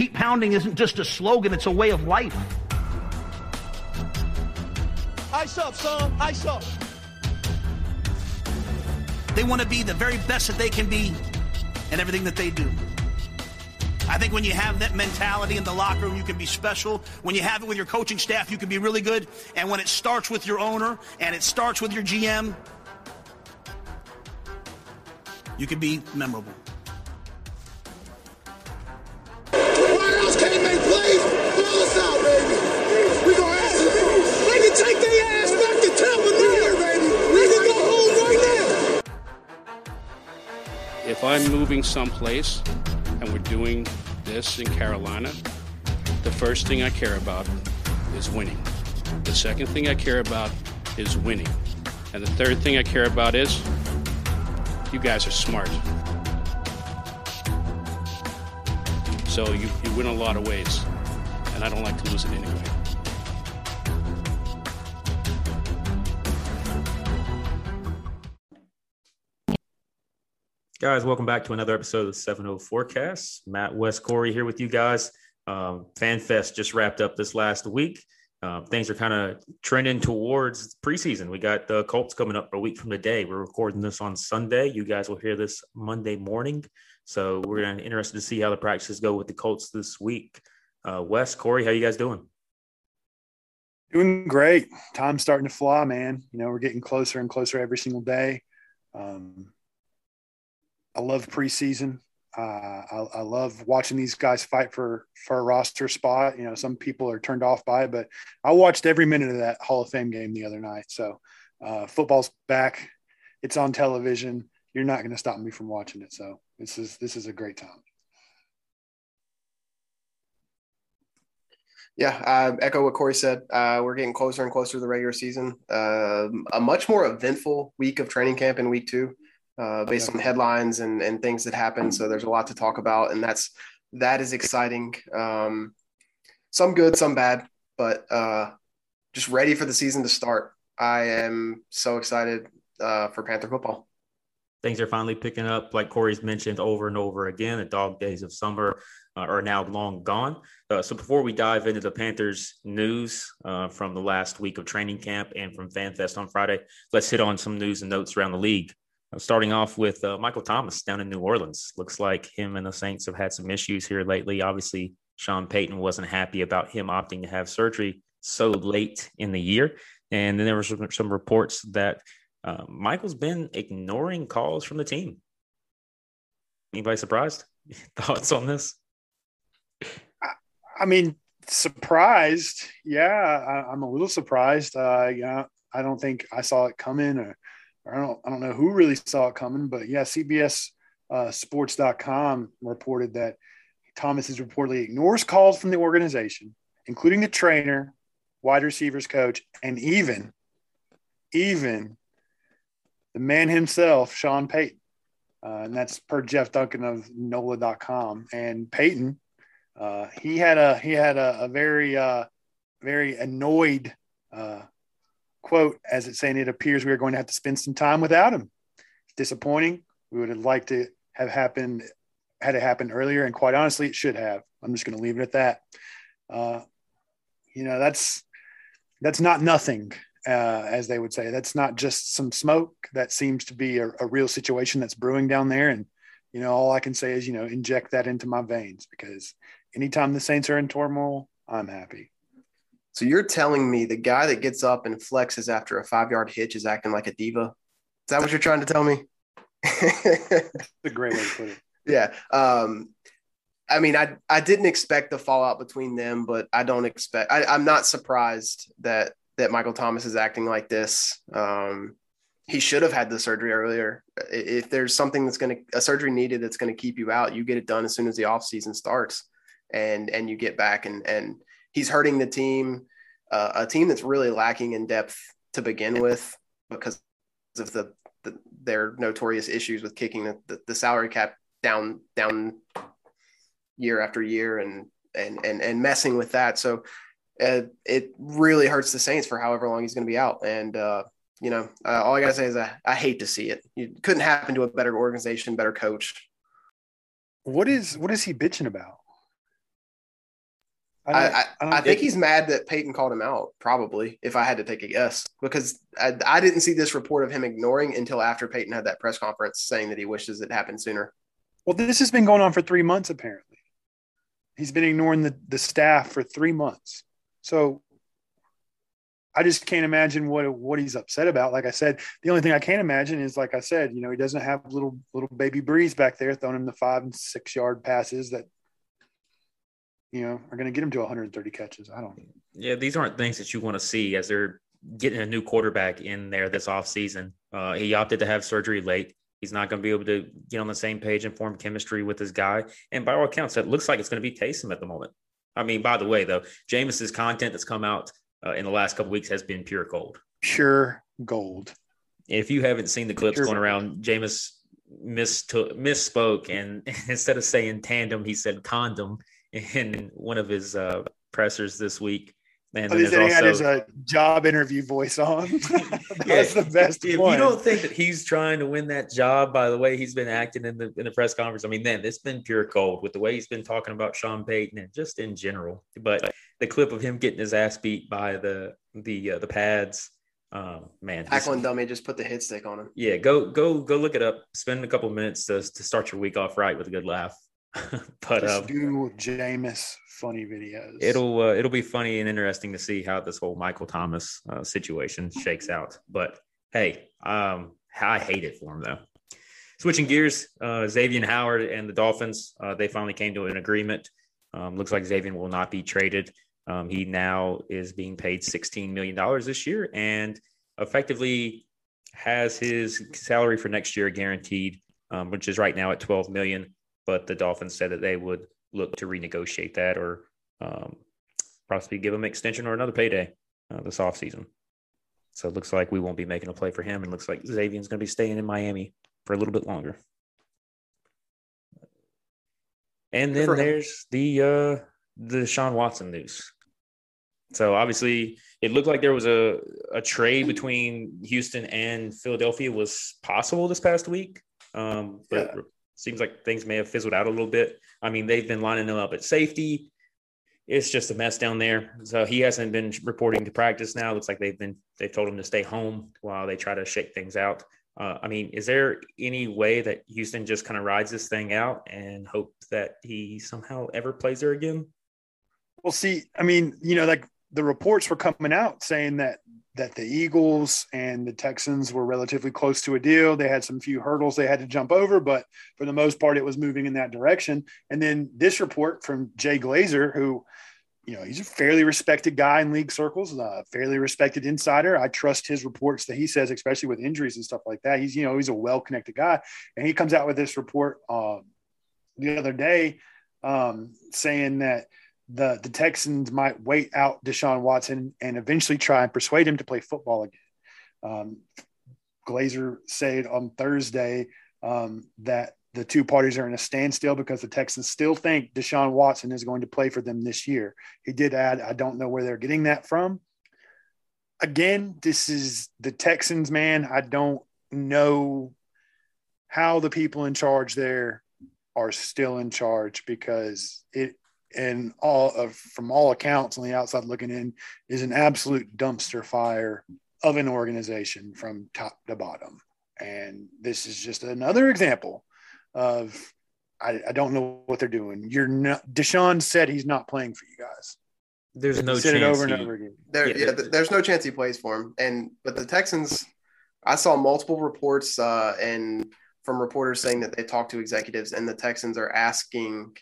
Keep pounding isn't just a slogan, it's a way of life. Ice up, son. Ice up. They want to be the very best that they can be in everything that they do. I think when you have that mentality in the locker room, you can be special. When you have it with your coaching staff, you can be really good. And when it starts with your owner and it starts with your GM, you can be memorable. I'm moving someplace and we're doing this in Carolina, the first thing I care about is winning. The second thing I care about is winning. And the third thing I care about is you guys are smart. So you, you win a lot of ways. And I don't like to lose it anyway. Guys, welcome back to another episode of the 7 Forecast. Matt West Corey here with you guys. Um, FanFest just wrapped up this last week. Uh, things are kind of trending towards preseason. We got the Colts coming up a week from today. We're recording this on Sunday. You guys will hear this Monday morning. So we're interested to see how the practices go with the Colts this week. Uh, Wes, Corey, how you guys doing? Doing great. Time's starting to fly, man. You know, we're getting closer and closer every single day. Um, I love preseason. Uh, I, I, love watching these guys fight for for a roster spot. You know, some people are turned off by it, but I watched every minute of that Hall of Fame game the other night. So uh, football's back. It's on television. You're not going to stop me from watching it. So this is this is a great time. Yeah, uh, echo what Corey said. Uh, we're getting closer and closer to the regular season. Uh, a much more eventful week of training camp in week two uh, based on headlines and, and things that happen. So there's a lot to talk about, and that's that is exciting. Um, some good, some bad, but uh, just ready for the season to start. I am so excited uh, for Panther football. Things are finally picking up, like Corey's mentioned over and over again. The dog days of summer uh, are now long gone. Uh, so before we dive into the Panthers news uh, from the last week of training camp and from FanFest on Friday, let's hit on some news and notes around the league. Starting off with uh, Michael Thomas down in New Orleans. Looks like him and the Saints have had some issues here lately. Obviously, Sean Payton wasn't happy about him opting to have surgery so late in the year. And then there were some, some reports that uh, Michael's been ignoring calls from the team. Anybody surprised? Thoughts on this? I mean, surprised. Yeah, I, am a little surprised. Uh, yeah, I don't think I saw it coming or I don't I don't know who really saw it coming, but yeah, CBS uh, Sports.com reported that Thomas is reportedly ignores calls from the organization, including the trainer, wide receivers coach, and even even the man himself, Sean Payton. Uh, and that's per Jeff Duncan of NOLA.com. And Payton, uh, he had a he had a, a very uh, very annoyed uh, quote, as it's saying, it appears we are going to have to spend some time without him. Disappointing. We would have liked to have happened, had it happened earlier. And quite honestly, it should have. I'm just going to leave it at that. Uh, you know, that's, that's not nothing, uh, as they would say. That's not just some smoke. That seems to be a, a real situation that's brewing down there. And, you know, all I can say is, you know, inject that into my veins because anytime the Saints are in turmoil, I'm happy. So you're telling me the guy that gets up and flexes after a five yard hitch is acting like a diva? Is that what you're trying to tell me? That's a great way to put it. Yeah. Um, I mean, I I didn't expect the fallout between them, but I don't expect. I, am not surprised that that Michael Thomas is acting like this. Um, he should have had the surgery earlier. If there's something that's going to a surgery needed that's going to keep you out, you get it done as soon as the off season starts, and and you get back and and he's hurting the team, uh, a team that's really lacking in depth to begin with because of the, the their notorious issues with kicking the, the, the, salary cap down down year after year and and and and messing with that. So uh, it really hurts the Saints for however long he's going to be out. And uh, you know, uh, all I gotta say is I, I hate to see it. It couldn't happen to a better organization, better coach. What is what is he bitching about? I, I, I, I think he's mad that Payton called him out, probably, if I had to take a guess, because I, I didn't see this report of him ignoring until after Payton had that press conference saying that he wishes it happened sooner. Well, this has been going on for three months, apparently. He's been ignoring the, the staff for three months. So I just can't imagine what what he's upset about. Like I said, the only thing I can't imagine is, like I said, you know, he doesn't have little little baby Brees back there throwing him the five and six yard passes that you know are going to get him to 130 catches. I don't. Yeah, these aren't things that you want to see as they're getting a new quarterback in there this offseason. Uh, he opted to have surgery late. He's not going to be able to get on the same page and form chemistry with his guy. And by all accounts, it looks like it's going to be Taysom at the moment. I mean, by the way, though, Jameis's content that's come out uh, in the last couple weeks has been pure gold. Pure gold. If you haven't seen the clips pure going around, Jameis mistook, misspoke, and instead of saying tandem, he said condom in one of his uh, pressers this week. And oh, he also, had his uh, job interview voice on. That's yeah, the best. If one. you don't think that he's trying to win that job by the way he's been acting in the in the press conference, I mean, then it's been pure gold with the way he's been talking about Sean Payton and just in general. But the clip of him getting his ass beat by the the uh, the pads, um, man, tackling dummy just put the hit stick on him. Yeah, go go go look it up. Spend a couple minutes to to start your week off right with a good laugh. but just um, do Jameis funny videos. It'll uh, it'll be funny and interesting to see how this whole Michael Thomas uh, situation shakes out. But hey, um, I hate it for him though. Switching gears, uh, Xavier Howard and the Dolphins uh, they finally came to an agreement. Um, looks like Xavier will not be traded. Um, he now is being paid $16 million this year and effectively has his salary for next year guaranteed, um, which is right now at 12 million but the Dolphins said that they would look to renegotiate that or um, possibly give him an extension or another payday uh, this offseason. So it looks like we won't be making a play for him. And looks like Xavier's going to be staying in Miami for a little bit longer. And then there's the uh, the Sean Watson news. So obviously, it looked like there was a, a trade between Houston and Philadelphia was possible this past week. Um, but yeah seems like things may have fizzled out a little bit. I mean, they've been lining him up at safety. It's just a mess down there. So he hasn't been reporting to practice now. Looks like they've been they've told him to stay home while they try to shake things out. Uh, I mean, is there any way that Houston just kind of rides this thing out and hope that he somehow ever plays there again? Well, see, I mean, you know, like the reports were coming out saying that that the Eagles and the Texans were relatively close to a deal. They had some few hurdles they had to jump over, but for the most part, it was moving in that direction. And then this report from Jay Glazer, who, you know, he's a fairly respected guy in league circles, a fairly respected insider. I trust his reports that he says, especially with injuries and stuff like that. He's, you know, he's a well connected guy. And he comes out with this report um, the other day um, saying that the the Texans might wait out Deshaun Watson and eventually try and persuade him to play football again. Um, Glazer said on Thursday um, that the two parties are in a standstill because the Texans still think Deshaun Watson is going to play for them this year. He did add, I don't know where they're getting that from. Again, this is the Texans, man. I don't know how the people in charge there are still in charge because it and all of from all accounts on the outside looking in is an absolute dumpster fire of an organization from top to bottom. And this is just another example of I, I don't know what they're doing. You're not deshaun said he's not playing for you guys. There's no said chance it over he, and over again. There, yeah, yeah, there's no chance he plays for him. And but the texans i saw multiple reports uh, and from reporters saying that they talked to executives and the texans are asking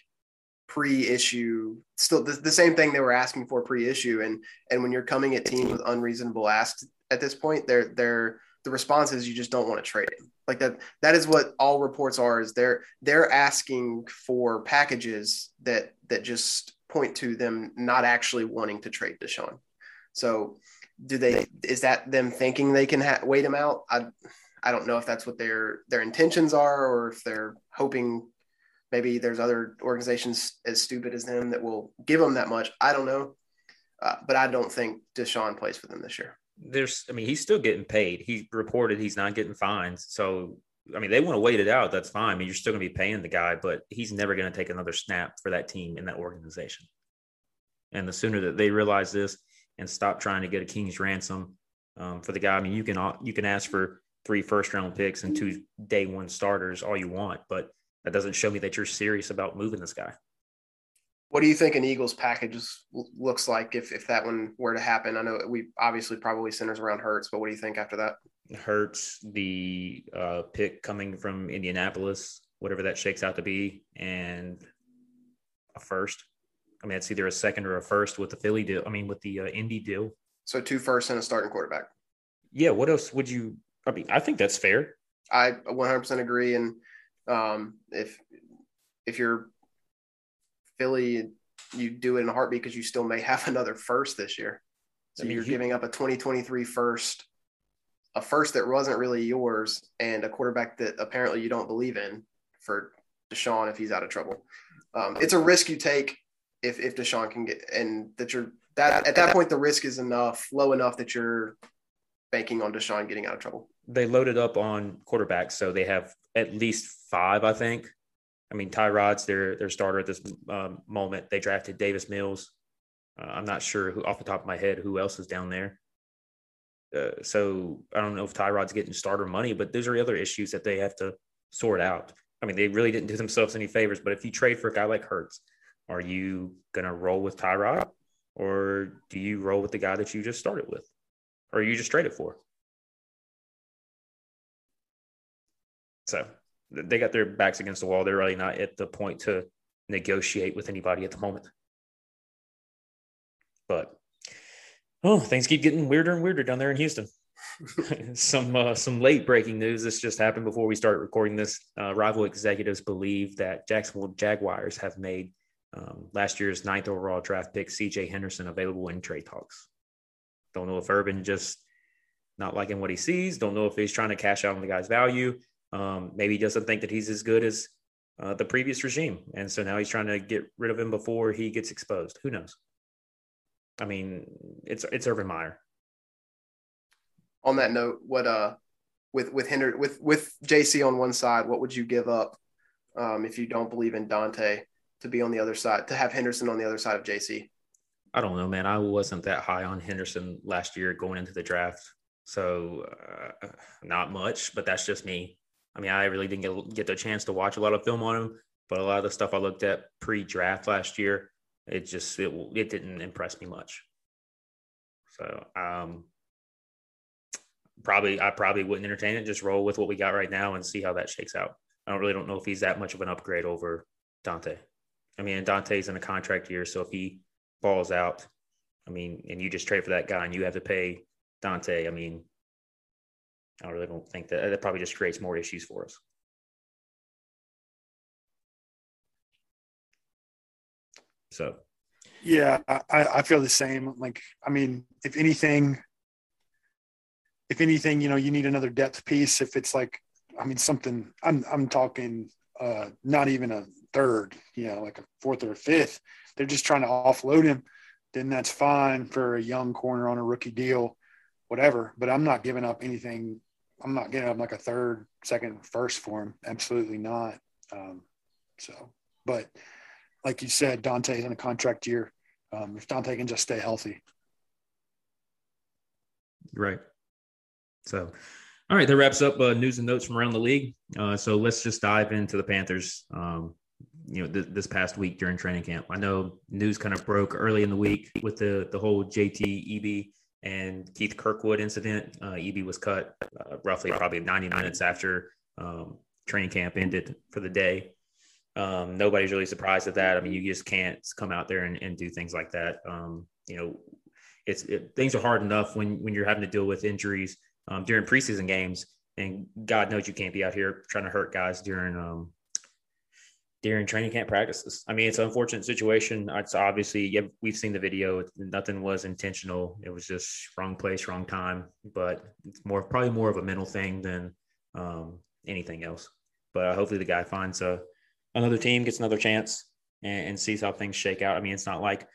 pre-issue still the, the, same thing they were asking for pre-issue. And and when you're coming at teams with unreasonable asks at this point they're they're the response is you just don't want to trade him. Like that that is what all reports are is they're they're asking for packages that that just point to them not actually wanting to trade Deshaun. So do they is that them thinking they can ha- wait him out? I I don't know if that's what their their intentions are or if they're hoping Maybe there's other organizations as stupid as them that will give them that much. I don't know. Uh, but I don't think Deshaun plays for them this year. There's, I mean, he's still getting paid. He reported he's not getting fines. So, I mean, they want to wait it out. That's fine. I mean, you're still going to be paying the guy, but he's never going to take another snap for that team in that organization. And the sooner that they realize this and stop trying to get a king's ransom um, for the guy, I mean, you can you can ask for three first round picks and two day one starters all you want, but that doesn't show me that you're serious about moving this guy. What do you think an Eagles package looks like if, if that one were to happen? I know we obviously probably centers around Hurts, but what do you think after that? Hurts, the uh, pick coming from Indianapolis, whatever that shakes out to be, and a first. I mean, it's either a second or a first with the Philly deal. I mean, with the uh, Indy deal. So two firsts and a starting quarterback. Yeah. What else would you? I mean, I think that's fair. I 100% agree. And um, if if you're Philly, you do it in a heartbeat because you still may have another first this year. So I mean, you're he, giving up a 2023 first, a first that wasn't really yours, and a quarterback that apparently you don't believe in for Deshaun if he's out of trouble. Um, it's a risk you take if if Deshaun can get, and that you're that at that point the risk is enough, low enough that you're banking on Deshaun getting out of trouble. They loaded up on quarterbacks, so they have at least five, I think. I mean, Tyrod's their their starter at this um, moment. They drafted Davis Mills. Uh, I'm not sure who, off the top of my head, who else is down there. Uh, so I don't know if Tyrod's getting starter money, but those are other issues that they have to sort out. I mean, they really didn't do themselves any favors. But if you trade for a guy like Hurts, are you gonna roll with Tyrod, or do you roll with the guy that you just started with, or you just traded for? So they got their backs against the wall. They're really not at the point to negotiate with anybody at the moment. But oh, things keep getting weirder and weirder down there in Houston. some uh, some late breaking news. This just happened before we started recording this. Uh, rival executives believe that Jacksonville Jaguars have made um, last year's ninth overall draft pick C.J. Henderson available in trade talks. Don't know if Urban just not liking what he sees. Don't know if he's trying to cash out on the guy's value. Um, maybe he doesn't think that he's as good as uh, the previous regime, and so now he's trying to get rid of him before he gets exposed. Who knows? I mean, it's it's Urban Meyer. On that note, what uh, with with Hinder with with Jaycee on one side, what would you give up um, if you don't believe in Donte to be on the other side to have Henderson on the other side of Jaycee? I don't know, man. I wasn't that high on Henderson last year going into the draft, so uh, not much. But that's just me. I mean, I really didn't get, get the chance to watch a lot of film on him, but a lot of the stuff I looked at pre-draft last year, it just it, it didn't impress me much. So um, probably I probably wouldn't entertain it. Just roll with what we got right now and see how that shakes out. I don't really don't know if he's that much of an upgrade over Donte. I mean, Donte's in a contract year, so if he falls out, I mean, and you just trade for that guy and you have to pay Donte, I mean, I really don't think that that probably just creates more issues for us. So, yeah, I, I feel the same. Like, I mean, if anything, if anything, you know, you need another depth piece. If it's like, I mean, something, I'm, I'm talking, uh, not even a third, you know, like a fourth or a fifth. They're just trying to offload him. Then that's fine for a young corner on a rookie deal, whatever. But I'm not giving up anything I'm not getting up like a third, second, first for him. Absolutely not. Um, so, but like you said, Donte's in a contract year. Um, if Donte can just stay healthy. Right. So, all right, that wraps up uh, news and notes from around the league. Uh, so let's just dive into the Panthers. Um, you know, th- this past week during training camp, I know news kind of broke early in the week with the the whole JT Ibe and Keith Kirkwood incident. Uh, Ibe was cut uh, roughly probably 90 minutes after um, training camp ended for the day. Um, nobody's really surprised at that. I mean, you just can't come out there and, and do things like that. Um, you know, it's it, things are hard enough when when you're having to deal with injuries um, during preseason games, and God knows you can't be out here trying to hurt guys during um, during training camp practices. I mean, it's an unfortunate situation. It's obviously, yeah, we've seen the video. Nothing was intentional. It was just wrong place, wrong time. But it's more probably more of a mental thing than um, anything else. But uh, hopefully, the guy finds a another team, gets another chance, and, and, sees how things shake out. I mean, it's not like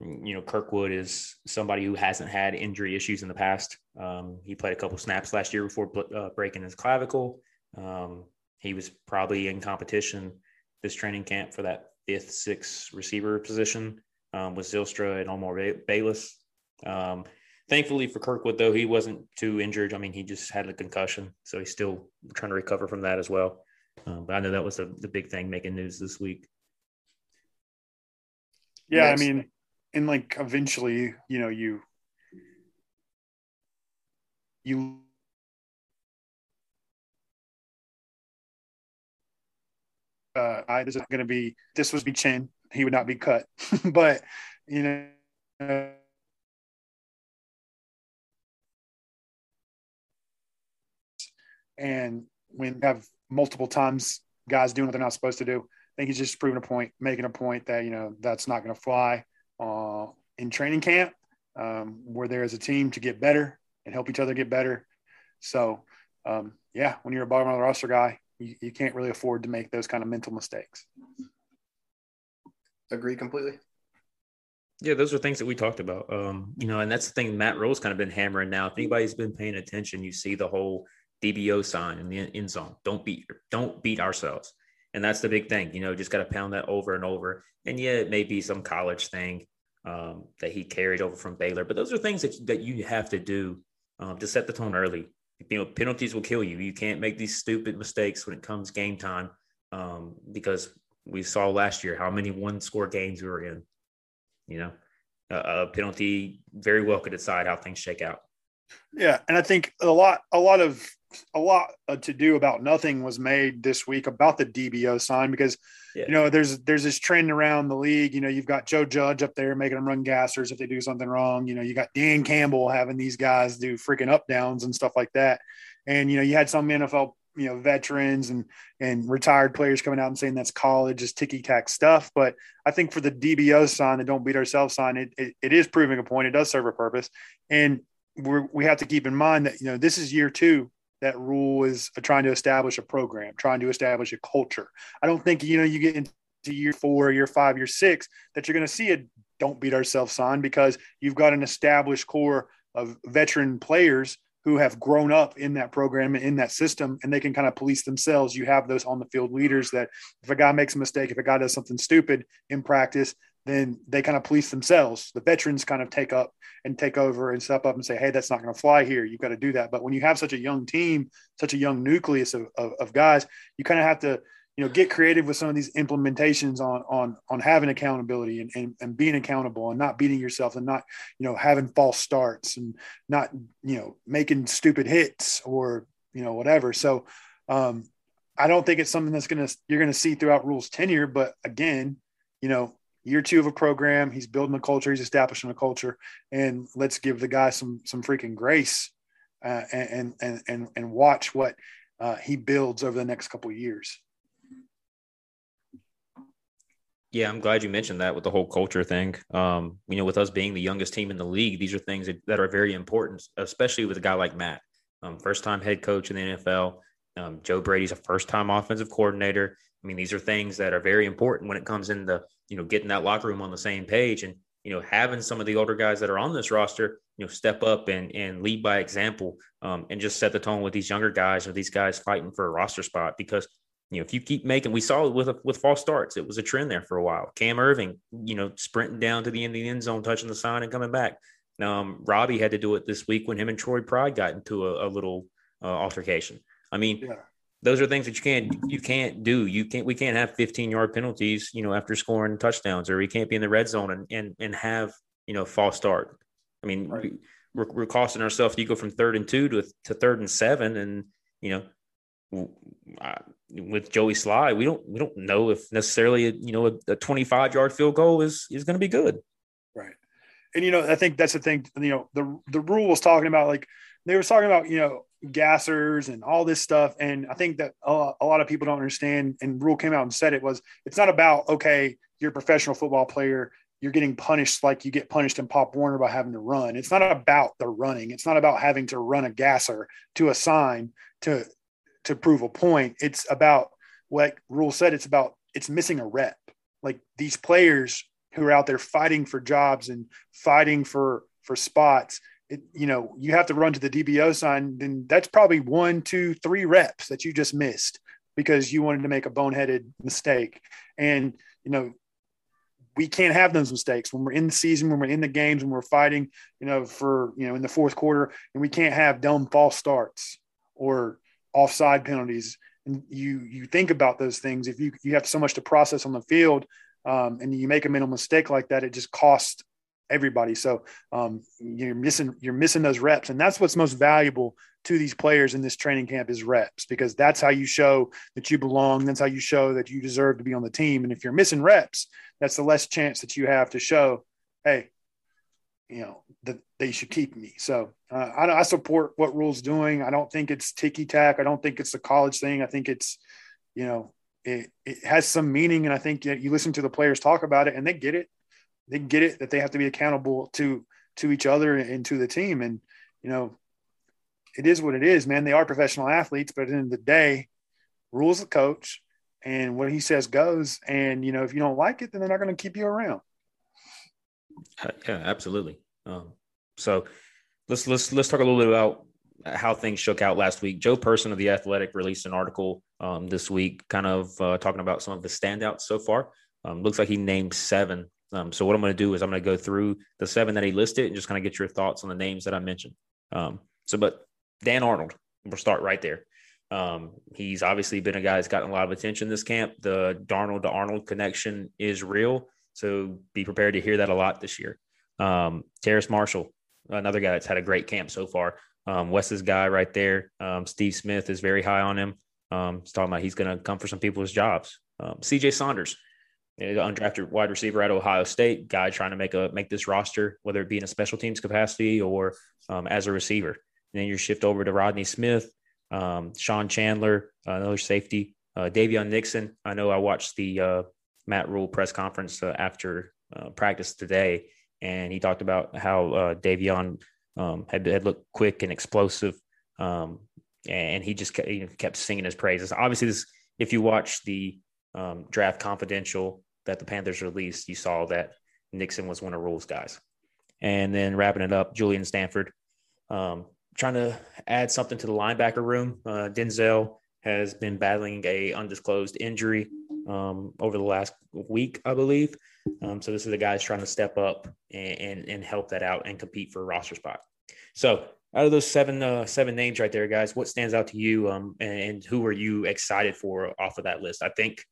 you know Kirkwood is somebody who hasn't had injury issues in the past. Um, he played a couple snaps last year before uh, breaking his clavicle. Um, he was probably in competition this training camp for that fifth, sixth receiver position. um, with Zylstra and Omar Bayless. Um, thankfully for Kirkwood, though, he wasn't too injured. I mean, he just had a concussion, so he's still trying to recover from that as well. Um, but I know that was the, the big thing making news this week. Yeah, Next. I mean, and like eventually, you know, you you uh, I this is going to be this was be Chin. He would not be cut, but you know. And when you have multiple times guys doing what they're not supposed to do, I think he's just proving a point, making a point that you know that's not going to fly uh, in training camp. Um, we're there as a team to get better and help each other get better. So, um, yeah, when you're a bottom of the roster guy, you, you can't really afford to make those kind of mental mistakes. Agree completely. Yeah, those are things that we talked about. Um, you know, and that's the thing Matt Rhule's kind of been hammering now. If anybody's been paying attention, you see the whole DBO sign in the end zone. Don't beat, don't beat ourselves. And that's the big thing. You know, just got to pound that over and over. And yeah, it may be some college thing um, that he carried over from Baylor, but those are things that, that you have to do um, to set the tone early you know penalties will kill you. You can't make these stupid mistakes when it comes game time um, because we saw last year how many one score games we were in. You know, a, a penalty very well could decide how things shake out. Yeah, and I think a lot, a lot of, a lot uh, to do about nothing was made this week about the DBO sign because yeah. you know there's there's this trend around the league. You know, you've got Joe Judge up there making them run gassers if they do something wrong. You know, you got Dan Campbell having these guys do freaking up downs and stuff like that. And you know, you had some NFL you know veterans and and retired players coming out and saying that's college is ticky tack stuff but i think for the dbo sign the don't beat ourselves sign it, it, it is proving a point it does serve a purpose and we're, we have to keep in mind that you know this is year two that Rhule is trying to establish a program, trying to establish a culture. I don't think you know you get into year four, year five, year six that you're going to see a "don't beat ourselves" sign because you've got an established core of veteran players who have grown up in that program and in that system and they can kind of police themselves you have those on the field leaders that if a guy makes a mistake if a guy does something stupid in practice then they kind of police themselves. The veterans kind of take up and take over and step up and say, "Hey, that's not going to fly here. You've got to do that." But when you have such a young team, such a young nucleus of, of, of guys, you kind of have to, you know, get creative with some of these implementations on on on having accountability and, and, and being accountable and not beating yourself and not, you know, having false starts and not, you know, making stupid hits or you know whatever. So, um, I don't think it's something that's gonna you're gonna see throughout Rhule's tenure. But again, you know, year two of a program. He's building a culture. He's establishing a culture, and let's give the guy some some freaking grace, uh, and and and and watch what uh, he builds over the next couple years. Yeah, I'm glad you mentioned that with the whole culture thing. Um, you know, with us being the youngest team in the league, these are things that, are very important, especially with a guy like Matt, um, first time head coach in the NFL. Um, Joe Brady's a first time offensive coordinator. I mean, these are things that are very important when it comes into, you know, getting that locker room on the same page and, you know, having some of the older guys that are on this roster, you know, step up and, and lead by example um, and just set the tone with these younger guys or these guys fighting for a roster spot. Because, you know, if you keep making, we saw it with, with false starts, it was a trend there for a while. Cam Erving, you know, sprinting down to the end of the end zone, touching the sign and coming back. Um, Robby had to do it this week when him and Troy Pride got into a, a little uh, altercation. I mean, yeah those are things that you can't you can't do. You can't we can't have 15 yard penalties, you know, after scoring touchdowns, or we can't be in the red zone and and, and have you know false start. I mean, right. we, are we're costing ourselves. You go from third and two to to third and seven, and you know, with Joey Slye, we don't we don't know if necessarily you know a, a 25 yard field goal is is going to be good. Right, and you know, I think that's the thing. You know, the the Rhule was talking about like they were talking about you know gassers and all this stuff. And I think that a, lot of people don't understand. And Rhule came out and said it was it's not about okay, you're a professional football player, you're getting punished like you get punished in Pop Warner by having to run. It's not about the running. It's not about having to run a gasser to a sign to to prove a point. It's about what Rhule said. It's about it's missing a rep. Like these players who are out there fighting for jobs and fighting for for spots it, you know, you have to run to the DBO sign, then that's probably one, two, three reps that you just missed because you wanted to make a boneheaded mistake. And, you know, we can't have those mistakes when we're in the season, when we're in the games, when we're fighting, you know, for you know in the fourth quarter, and we can't have dumb false starts or offside penalties. And you you think about those things. If you you have so much to process on the field, um, and you make a mental mistake like that, it just costs everybody. So um, you're missing you're missing those reps, and that's what's most valuable to these players in this training camp is reps because that's how you show that you belong. That's how you show that you deserve to be on the team. And if you're missing reps, that's the less chance that you have to show, hey, you know that they should keep me. So uh, I, I, support what Rhule's doing. I don't think it's ticky tack. I don't think it's a college thing. I think it's, you know, it, it has some meaning. And I think you listen to the players talk about it and they get it. They get it that they have to be accountable to to each other and to the team. And you know, it is what it is, man. They are professional athletes, but at the end of the day, Rhule's the coach, and what he says goes. And you know, if you don't like it, then they're not going to keep you around. Uh, yeah, absolutely. Um, so let's let's let's talk a little bit about how things shook out last week. Joe Person of the Athletic released an article um, this week, kind of uh, talking about some of the standouts so far. Um, looks like he named seven. Um, so what I'm going to do is I'm going to go through the seven that he listed and just kind of get your thoughts on the names that I mentioned. Um, so, but Dan Arnold, we'll start right there. Um, he's obviously been a guy that's gotten a lot of attention this camp. The Darnold to Arnold connection is real. So be prepared to hear that a lot this year. Um, Terrace Marshall, another guy that's had a great camp so far. Um, Wes's guy right there. Um, Steve Smith is very high on him. Um, he's talking about he's going to come for some people's jobs. Um, CJ Saunders, undrafted wide receiver at Ohio State, guy trying to make a make this roster, whether it be in a special teams capacity or um, as a receiver. And then you shift over to Rodney Smith, um, Sean Chandler, another safety, uh, Daviyon Nixon. I know I watched the uh, Matt Rhule press conference uh, after uh, practice today, and he talked about how uh, Daviyon um, had, had looked quick and explosive, um, and he just kept, you know, kept singing his praises. Obviously, this if you watch the um, draft confidential that the Panthers released, you saw that Nixon was one of Rhule's guys. And then wrapping it up, Julian Stanford, um, trying to add something to the linebacker room. Uh, Denzel has been battling a undisclosed injury um, over the last week, I believe. Um, so this is the guys trying to step up and, and, and help that out and compete for a roster spot. So out of those seven uh, seven names right there, guys, what stands out to you, um, and, and, who are you excited for off of that list? I think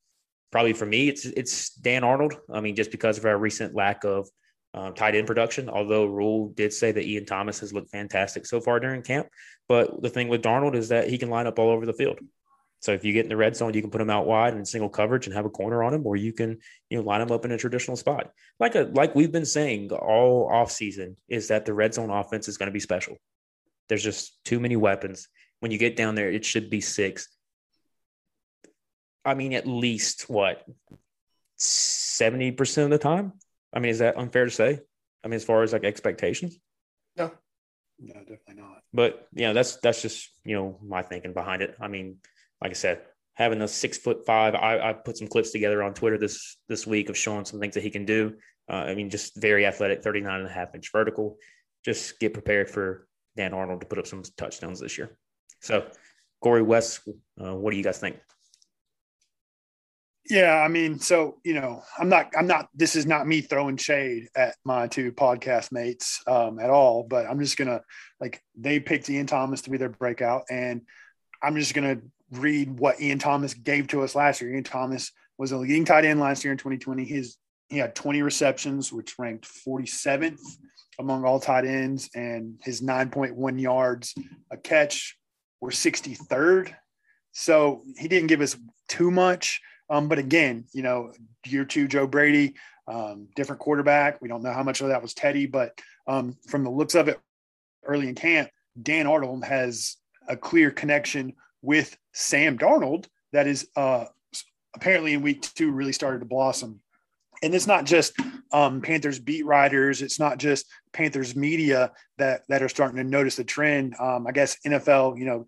probably for me, it's it's Dan Arnold. I mean, just because of our recent lack of um, tight end production. Although Rhule did say that Ian Thomas has looked fantastic so far during camp, but the thing with Darnold is that he can line up all over the field. So if you get in the red zone, you can put him out wide in single coverage and have a corner on him, or you can you know line him up in a traditional spot. Like a like we've been saying all off season is that the red zone offense is going to be special. There's just too many weapons. When you get down there, it should be six. I mean, at least what, 70% of the time? I mean, is that unfair to say? I mean, as far as like expectations? No. No, definitely not. But you know, that's that's just you know my thinking behind it. I mean, like I said, having a six foot five, I, I put some clips together on Twitter this this week of showing some things that he can do. Uh, I mean, just very athletic, 39 and a half inch vertical. Just get prepared for Dan Arnold to put up some touchdowns this year. So, Corey West, uh, what do you guys think? Yeah, I mean, so you know, I'm not, I'm not. This is not me throwing shade at my two podcast mates um, at all, but I'm just gonna like they picked Ian Thomas to be their breakout, and I'm just gonna read what Ian Thomas gave to us last year. Ian Thomas was a leading tight end last year in 2020. His he had 20 receptions, which ranked 47th among all tight ends, and his 9.1 yards a catch were 63rd. So he didn't give us too much. Um, but again, you know, year two, Joe Brady, um, different quarterback. We don't know how much of that was Teddy, but um, from the looks of it early in camp, Dan Arnold has a clear connection with Sam Darnold that is uh, apparently in week two really started to blossom. And it's not just um, Panthers beat writers. It's not just Panthers media that that are starting to notice the trend. Um, I guess NFL, you know,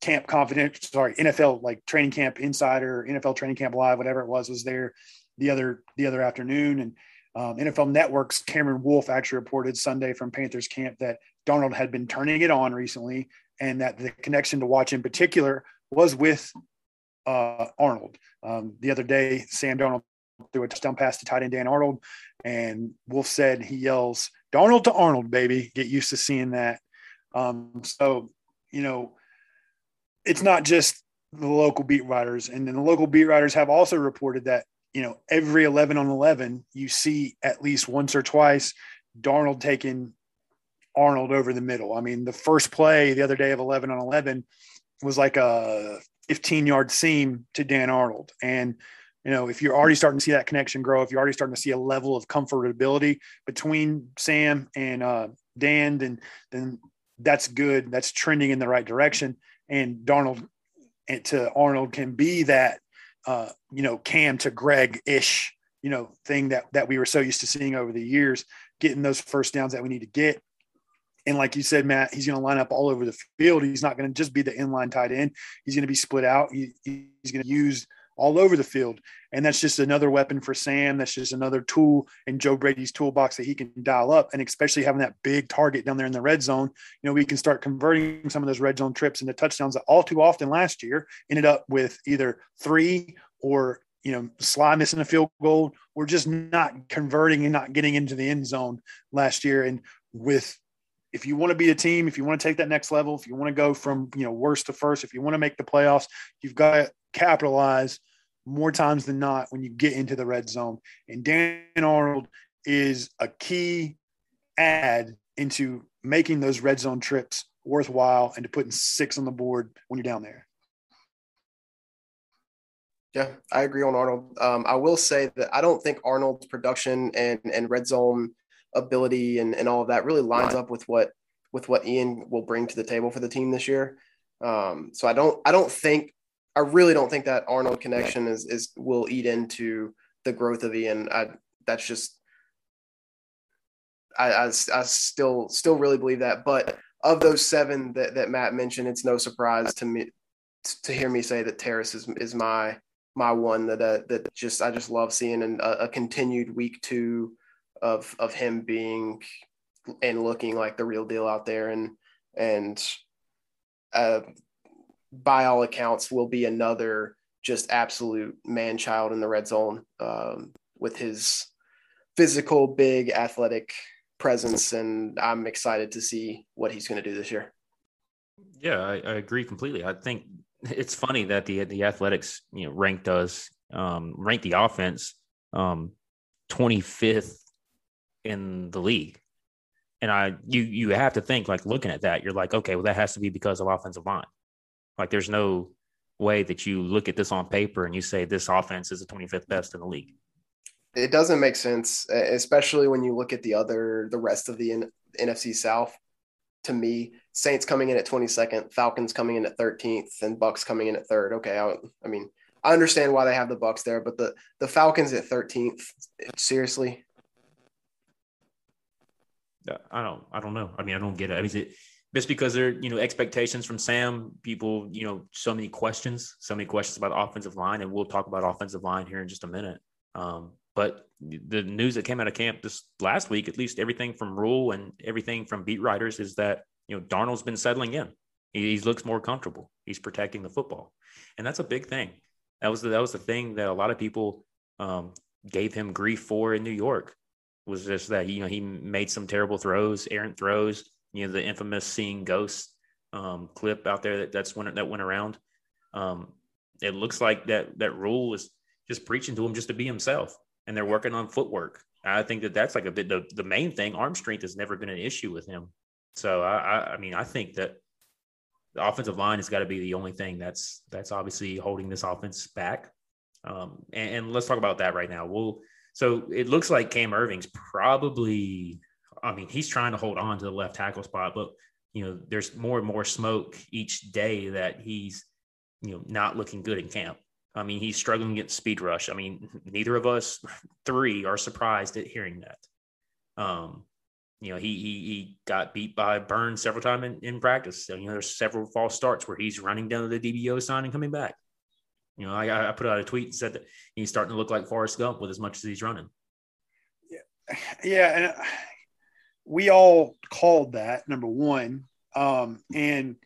camp confidential, sorry, NFL like training camp insider, NFL training camp live, whatever it was, was there the other the other afternoon. And um, NFL Network's Cameron Wolfe actually reported Sunday from Panthers camp that Darnold had been turning it on recently, and that the connection to watch in particular was with uh, Arnold. Um, the other day, Sam Darnold threw a touchdown pass to tight end Dan Arnold, and Wolfe said he yells "Darnold to Arnold, baby. Get used to seeing that. Um, so you know, it's not just the local beat writers, and then the local beat writers have also reported that you know every 11 on 11 you see at least once or twice Darnold taking Arnold over the middle. I mean, the first play the other day of 11 on 11 was like a 15 yard seam to Dan Arnold. And, you know, if you're already starting to see that connection grow, if you're already starting to see a level of comfortability between Sam and uh, Dan, then, then that's good. That's trending in the right direction. And Darnold to Arnold can be that, uh, you know, Cam to Greg ish, you know, thing that, that we were so used to seeing over the years, getting those first downs that we need to get and like you said, Matt, he's going to line up all over the field. He's not going to just be the inline tight end. He's going to be split out. He, he's going to use all over the field. And that's just another weapon for Sam. That's just another tool in Joe Brady's toolbox that he can dial up. And especially having that big target down there in the red zone, you know, we can start converting some of those red zone trips into touchdowns that all too often last year ended up with either three or, you know, Slye missing a field goal or just not converting and not getting into the end zone last year. And with if you want to be a team, if you want to take that next level, if you want to go from you know worst to first, if you want to make the playoffs, you've got to capitalize more times than not when you get into the red zone. And Dan Arnold is a key add into making those red zone trips worthwhile and to putting six on the board when you're down there. Yeah, I agree on Arnold. Um, I will say that I don't think Arnold's production and and red zone ability and, and all of that really lines up with what with what Ian will bring to the table for the team this year. Um, so I don't I don't think I really don't think that Arnold connection is is will eat into the growth of Ian. I that's just I, I, I still still really believe that. But of those seven that, that Matt mentioned, it's no surprise to me to hear me say that Terrace is is my my one that uh, that just I just love seeing an, a, a continued week two of of him being and looking like the real deal out there and and uh, by all accounts will be another just absolute man child in the red zone um, with his physical big athletic presence and i'm excited to see what he's going to do this year yeah I, I, agree completely i think it's funny that the the athletics you know ranked us um the offense um 25th in the league. And I you you have to think like looking at that, you're like, okay, well, that has to be because of offensive line. Like there's no way that you look at this on paper and you say this offense is the 25th best in the league. It doesn't make sense, especially when you look at the other the rest of the N- NFC South. To me, Saints coming in at 22nd, Falcons coming in at 13th, and Bucs coming in at third. Okay, I, I mean, I understand why they have the Bucs there, but the the Falcons at 13th, seriously, I don't I don't know. I mean, I don't get it. I mean, it just because there, you know, expectations from Sam, people, you know, so many questions, so many questions about the offensive line, and we'll talk about offensive line here in just a minute. Um, but the news that came out of camp this last week, at least everything from Rhule and everything from beat writers, is that you know Darnold's been settling in. He, he looks more comfortable. He's protecting the football, and that's a big thing. That was the, that was the thing that a lot of people um, gave him grief for in New York was just that you know he made some terrible throws, errant throws. You know the infamous seeing ghosts um, clip out there that that's when that went around. Um, it looks like that that Rhule is just preaching to him just to be himself, and they're working on footwork. I think that that's like a bit the, the main thing. Arm strength has never been an issue with him. So I, I, I mean I think that the offensive line has got to be the only thing that's that's obviously holding this offense back. Um, and, and let's talk about that right now. We'll so it looks like Cam Erving's probably, I mean, he's trying to hold on to the left tackle spot, but you know, there's more and more smoke each day that he's, you know, not looking good in camp. I mean, he's struggling against speed rush. I mean, neither of us three are surprised at hearing that. Um, you know, he he, he got beat by Burns several times in, in practice. So, you know, there's several false starts where he's running down to the DBO sign and coming back. You know, I, I put out a tweet and said that he's starting to look like Forrest Gump with as much as he's running. Yeah, yeah, and we all called that number one, um, and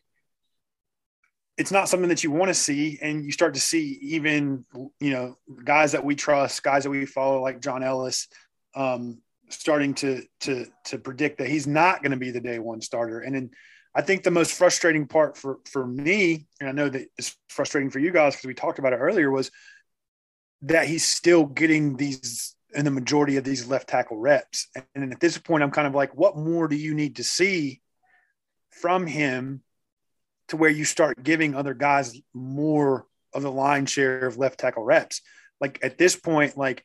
it's not something that you want to see. And you start to see even, you know, guys that we trust, guys that we follow, like John Ellis, um, starting to to to predict that he's not going to be the day one starter. And then I think the most frustrating part for for me, and I know that it's frustrating for you guys because we talked about it earlier, was that he's still getting these in the majority of these left tackle reps. And at this point, I'm kind of like, what more do you need to see from him to where you start giving other guys more of the line share of left tackle reps? Like at this point, like,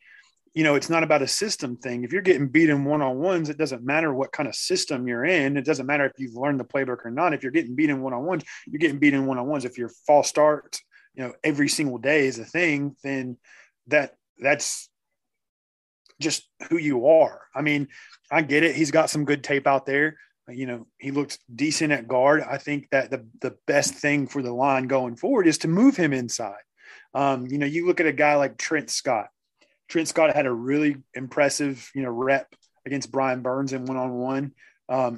you know, it's not about a system thing. If you're getting beaten one on ones, it doesn't matter what kind of system you're in. It doesn't matter if you've learned the playbook or not. If you're getting beaten one on ones, you're getting beaten one on ones. If your false start, you know, every single day is a thing, then that that's just who you are. I mean, I get it. He's got some good tape out there. You know, he looks decent at guard. I think that the the best thing for the line going forward is to move him inside. Um, you know, you look at a guy like Trent Scott. Trent Scott had a really impressive, you know, rep against Brian Burns in one on one.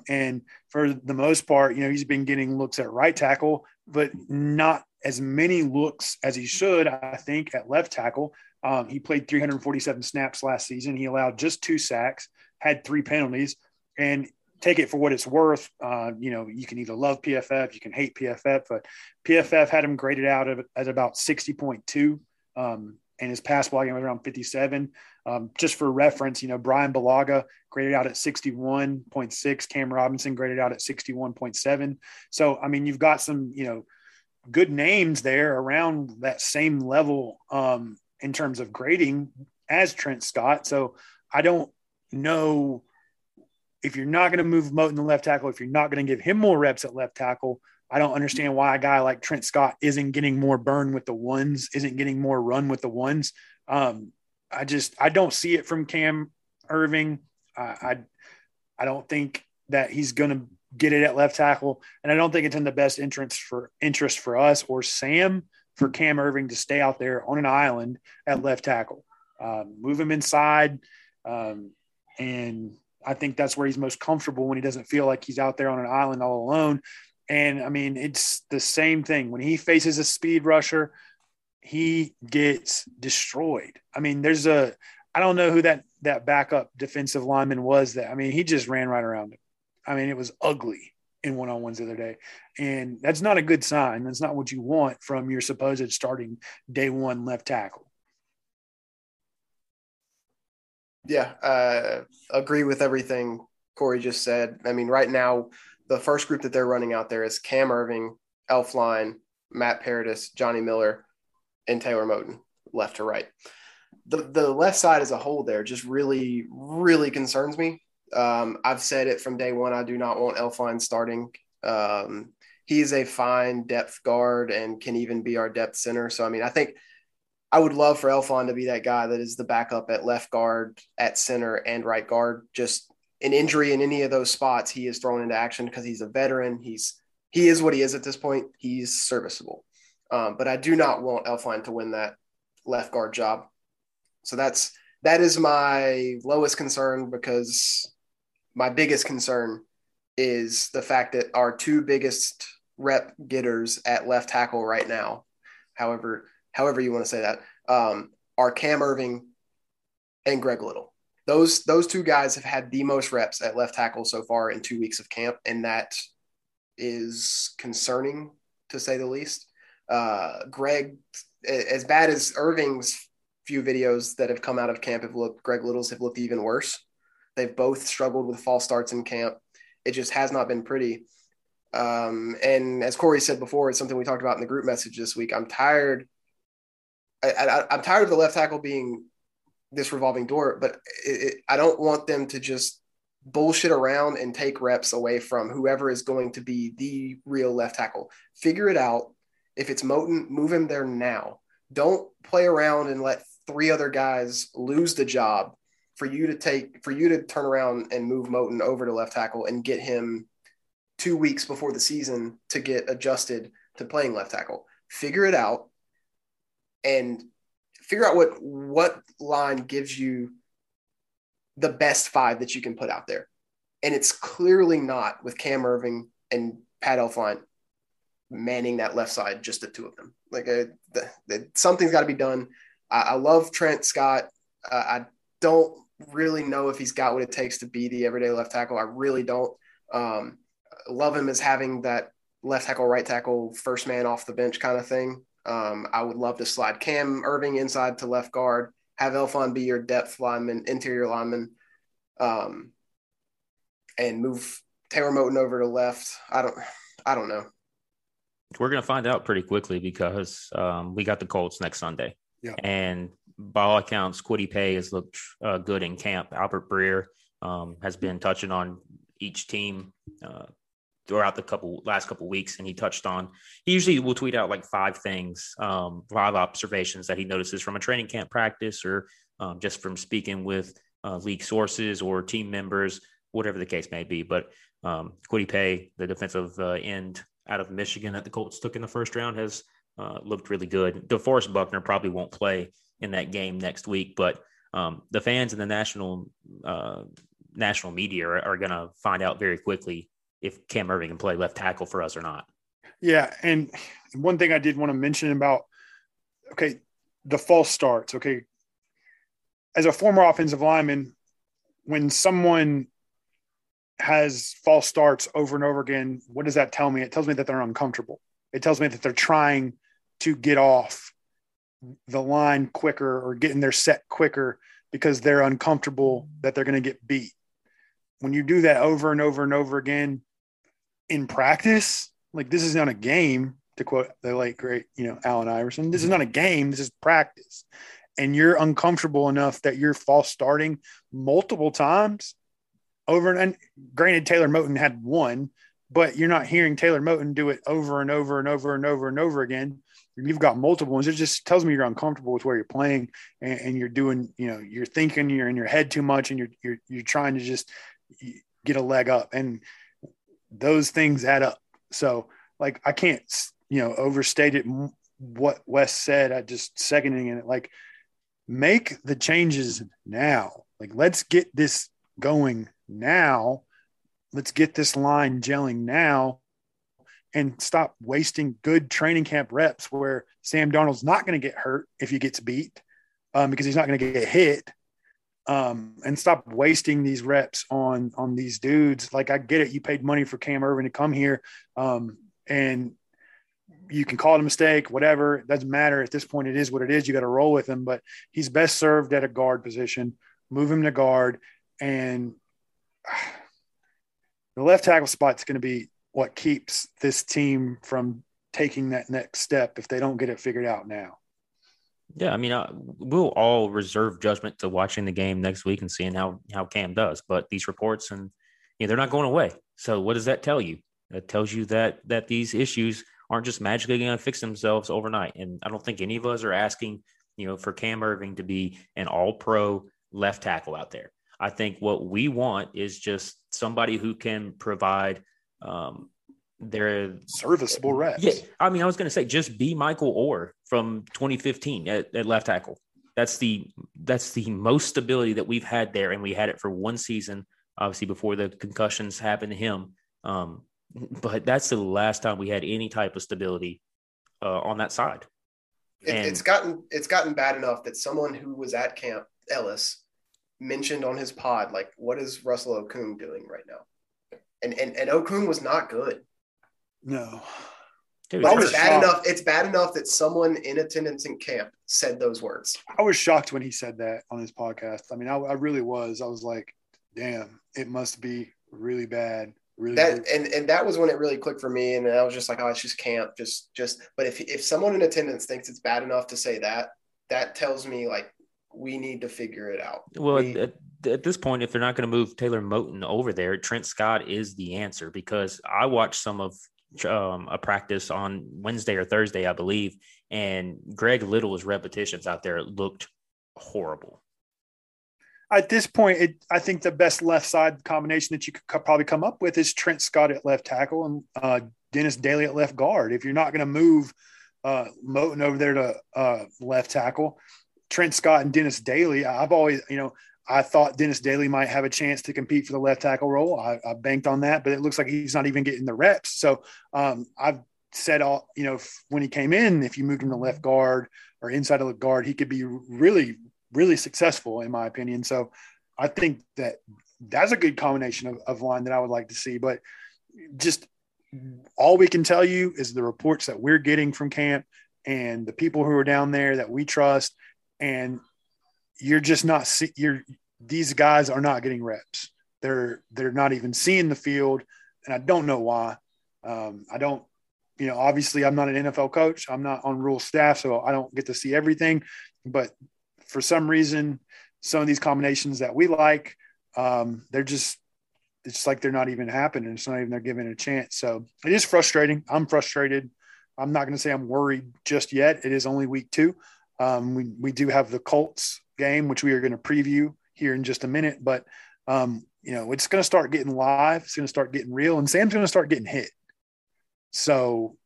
and for the most part, you know, he's been getting looks at right tackle, but not as many looks as he should, I think, at left tackle. Um, he played 347 snaps last season. He allowed just two sacks, had three penalties, and take it for what it's worth. Uh, you know, you can either love PFF, you can hate PFF, but PFF had him graded out at about 60.2. Um, and his pass blocking was around 57. Um, just for reference, you know, Brian Bulaga graded out at 61.6, Cam Robinson graded out at 61.7. So, I mean, you've got some, you know, good names there around that same level um, in terms of grading as Trent Scott. So I don't know if you're not going to move Moton the left tackle, if you're not going to give him more reps at left tackle, I don't understand why a guy like Trent Scott isn't getting more burn with the ones, isn't getting more run with the ones. Um, I just I don't see it from Cam Erving. I I, I don't think that he's going to get it at left tackle, and I don't think it's in the best interest for interest for us or Sam for Cam Erving to stay out there on an island at left tackle. Um, move him inside, um, and I think that's where he's most comfortable when he doesn't feel like he's out there on an island all alone. And I mean, it's the same thing when he faces a speed rusher, he gets destroyed. I mean, there's a I don't know who that that backup defensive lineman was that I mean, he just ran right around him. I mean, it was ugly in one on ones the other day. And that's not a good sign. That's not what you want from your supposed starting day one left tackle. Yeah, uh, agree with everything Corey just said. I mean, right now, the first group that they're running out there is Cam Erving, Elflein, Matt Paradis, Johnny Miller, and Taylor Moton, left to right. The, the left side as a whole there just really, really concerns me um, I've said it from day one. I do not want Elflein starting. Um, he's a fine depth guard and can even be our depth center. So, I mean, I think I would love for Elflein to be that guy that is the backup at left guard, at center, and right guard. Just an injury in any of those spots, he is thrown into action because he's a veteran. He's he is what he is at this point. He's serviceable. Um, but I do not want Elflein to win that left guard job. So that's that is my lowest concern because my biggest concern is the fact that our two biggest rep getters at left tackle right now, however, however you want to say that, um, are Cam Erving and Greg Little. Those those two guys have had the most reps at left tackle so far in two weeks of camp, and that is concerning to say the least. Uh, Greg, as bad as Erving's few videos that have come out of camp have looked, Greg Little's have looked even worse. They've both struggled with false starts in camp. It just has not been pretty. Um, and as Corey said before, it's something we talked about in the group message this week. I'm tired. I, am tired of the left tackle being this revolving door, but it, it, I don't want them to just bullshit around and take reps away from whoever is going to be the real left tackle. Figure it out. If it's Moton, move him there now. Don't play around and let three other guys lose the job for you to take for you to turn around and move Moton over to left tackle and get him two weeks before the season to get adjusted to playing left tackle. Figure it out and figure out what what line gives you the best five that you can put out there. And it's clearly not with Cam Erving and Pat Elflein. manning that left side, just the two of them. Like uh, the, the, something's got to be done. I, I, love Trent Scott. Uh, I don't really know if he's got what it takes to be the everyday left tackle. I really don't. Um, love him as having that left tackle, right tackle, first man off the bench kind of thing. Um, I would love to slide Cam Erving inside to left guard, have Elflein be your depth lineman, interior lineman, um, and move Taylor Moton over to left. I don't, I don't know. We're gonna find out pretty quickly because um, we got the Colts next Sunday, yeah. and by all accounts, Kwity Paye has looked uh, good in camp. Albert Breer um, has been touching on each team uh, throughout the couple last couple weeks, and he touched on. He usually will tweet out like five things, um, five observations that he notices from a training camp practice or um, just from speaking with uh, league sources or team members, whatever the case may be. But um, Kwity Paye, the defensive uh, end out of Michigan that the Colts took in the first round, has uh, looked really good. DeForest Buckner probably won't play in that game next week, but um, the fans and the national uh, national media are, are going to find out very quickly if Cam Erving can play left tackle for us or not. Yeah, and one thing I did want to mention about okay, the false starts. Okay, as a former offensive lineman, when someone has false starts over and over again, what does that tell me? It tells me that they're uncomfortable. It tells me that they're trying to get off the line quicker or getting their set quicker because they're uncomfortable that they're going to get beat. When you do that over and over and over again in practice, like this is not a game, to quote the late great, you know, Allen Iverson, this is not a game, this is practice. And you're uncomfortable enough that you're false starting multiple times over and, and granted Taylor Moton had one, but you're not hearing Taylor Moton do it over and over and over and over and over again you've got multiple ones. It just tells me you're uncomfortable with where you're playing and, and, you're doing, you know, you're thinking you're in your head too much and you're, you're, you're trying to just get a leg up and those things add up. So like, I can't, you know, overstate it. What Wes said, I just seconding it. Like make the changes now. Like, let's get this going now. Let's get this line gelling now and stop wasting good training camp reps where Sam Darnold's not going to get hurt if he gets beat um, because he's not going to get hit. Um, and stop wasting these reps on on these dudes. Like I get it, you paid money for Cam Erving to come here, um, and you can call it a mistake, whatever. It doesn't matter at this point. It is what it is. You got to roll with him. But he's best served at a guard position. Move him to guard, and the left tackle spot is going to be what keeps this team from taking that next step if they don't get it figured out now. Yeah, I mean, uh, we'll all reserve judgment to watching the game next week and seeing how how Cam does. But these reports and you know, they're not going away. So what does that tell you? It tells you that that these issues aren't just magically going to fix themselves overnight. And I don't think any of us are asking, you know, for Cam Erving to be an All-Pro left tackle out there. I think what we want is just somebody who can provide um, they're serviceable reps. Yeah, I mean, I was going to say just be Michael Oher from 2015 at, at, left tackle. That's the that's the most stability that we've had there, and we had it for one season, obviously before the concussions happened to him. Um, but that's the last time we had any type of stability uh, on that side. It, and, it's gotten it's gotten bad enough that someone who was at camp Ellis mentioned on his pod, like, what is Russell Okung doing right now? And and, and Okung was not good. No. Dude, it's bad shocked. enough. It's bad enough that someone in attendance in camp said those words. I was shocked when he said that on his podcast. I mean, I, I really was. I was like, "Damn, it must be really bad." Really, that and and that was when it really clicked for me, and I was just like, "Oh, it's just camp, just just." But if if someone in attendance thinks it's bad enough to say that, that tells me like we need to figure it out. Well, we, at, at, this point, if they're not going to move Taylor Moton over there, Trent Scott is the answer because I watched some of um, a practice on Wednesday or Thursday, I believe, and Greg Little's repetitions out there looked horrible. At this point, it, I think the best left side combination that you could probably come up with is Trent Scott at left tackle and uh, Dennis Daly at left guard. If you're not going to move uh, Moton over there to uh, left tackle, Trent Scott and Dennis Daly, I've always, you know, I thought Dennis Daly might have a chance to compete for the left tackle role. I, I banked on that, but it looks like he's not even getting the reps. So um, I've said all you know when he came in, if you moved him to left guard or inside of the guard, he could be really really successful in my opinion. So I think that that's a good combination of, of line that I would like to see. But just all we can tell you is the reports that we're getting from camp and the people who are down there that we trust. And you're just not see, you're these guys are not getting reps. They're they're not even seeing the field, and I don't know why. Um, I don't, you know, obviously I'm not an NFL coach. I'm not on Rhule staff, so I don't get to see everything. But for some reason, some of these combinations that we like, um, they're just it's like they're not even happening. It's not even they're giving a chance. So it is frustrating. I'm frustrated. I'm not going to say I'm worried just yet. It is only week two. Um, we we do have the Colts game, which we are going to preview here in just a minute. But um, you know, it's going to start getting live. It's going to start getting real, and Sam's going to start getting hit. So,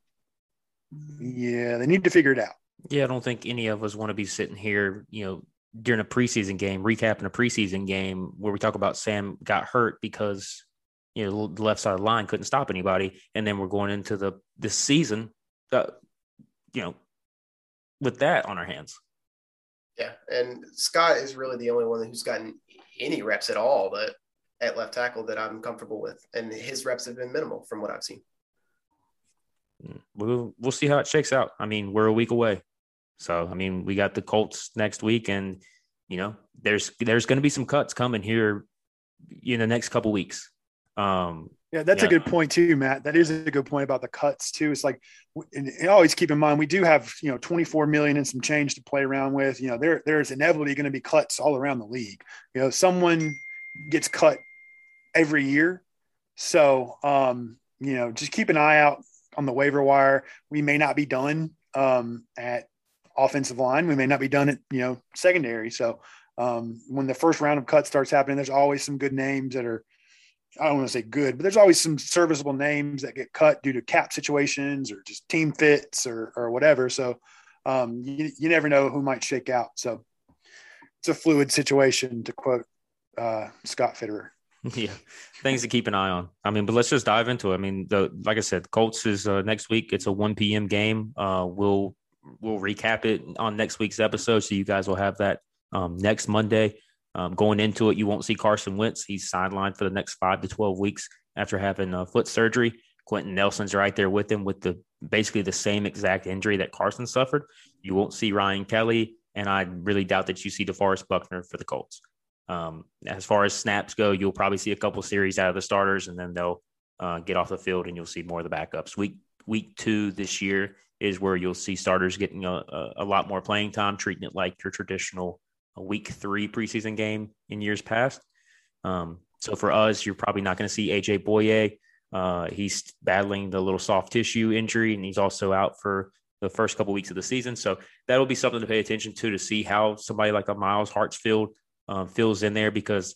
yeah, they need to figure it out. Yeah, I don't think any of us want to be sitting here, you know, during a preseason game, recapping a preseason game where we talk about Sam got hurt because you know the left side of the line couldn't stop anybody, and then we're going into the this season, uh, you know, with that on our hands. Yeah, and Scott is really the only one who's gotten any reps at all that at left tackle that I'm comfortable with, and his reps have been minimal from what I've seen. Mm, we'll we'll see how it shakes out. I mean, we're a week away, so I mean, we got the Colts next week, and you know, there's there's going to be some cuts coming here in the next couple weeks. Um, yeah, that's yeah. a good point too, Matt. That is a good point about the cuts too. It's like, and always keep in mind we do have you know 24 million and some change to play around with. You know, there there's inevitably going to be cuts all around the league. You know, someone gets cut every year, so um, you know, just keep an eye out on the waiver wire. We may not be done um, at offensive line. We may not be done at you know secondary. So um, when the first round of cuts starts happening, there's always some good names that are I don't want to say good, but there's always some serviceable names that get cut due to cap situations or just team fits or or whatever. So um, you, you never know who might shake out. So it's a fluid situation, to quote uh, Scott Fitterer. Yeah, things to keep an eye on. I mean, but let's just dive into it. I mean, the like I said, Colts is uh, next week. It's a 1 p.m. game. Uh, we'll we'll recap it on next week's episode, so you guys will have that um, next Monday. Um, going into it, you won't see Carson Wentz. He's sidelined for the next five to 12 weeks after having uh, foot surgery. Quenton Nelson's right there with him with the basically the same exact injury that Carson suffered. You won't see Ryan Kelly, and I really doubt that you see DeForest Buckner for the Colts. Um, as far as snaps go, you'll probably see a couple series out of the starters, and then they'll uh, get off the field, and you'll see more of the backups. Week week two this year is where you'll see starters getting a, a, a lot more playing time, treating it like your traditional a week three preseason game in years past. Um, so for us, you're probably not going to see AJ Bouye. Uh, he's battling the little soft tissue injury, and he's also out for the first couple weeks of the season. So that'll be something to pay attention to to see how somebody like a Myles Hartsfield um, fills in there because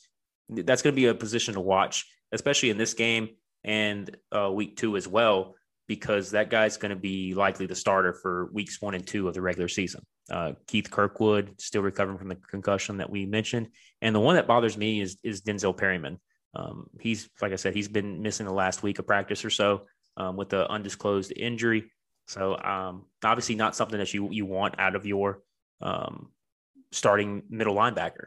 that's going to be a position to watch, especially in this game and uh, week two as well because that guy's going to be likely the starter for weeks one and two of the regular season. Uh, Keith Kirkwood still recovering from the concussion that we mentioned, and the one that bothers me is is Denzel Perryman. Um, he's like I said, he's been missing the last week of practice or so um, with the undisclosed injury. So um, obviously not something that you you want out of your um, starting middle linebacker.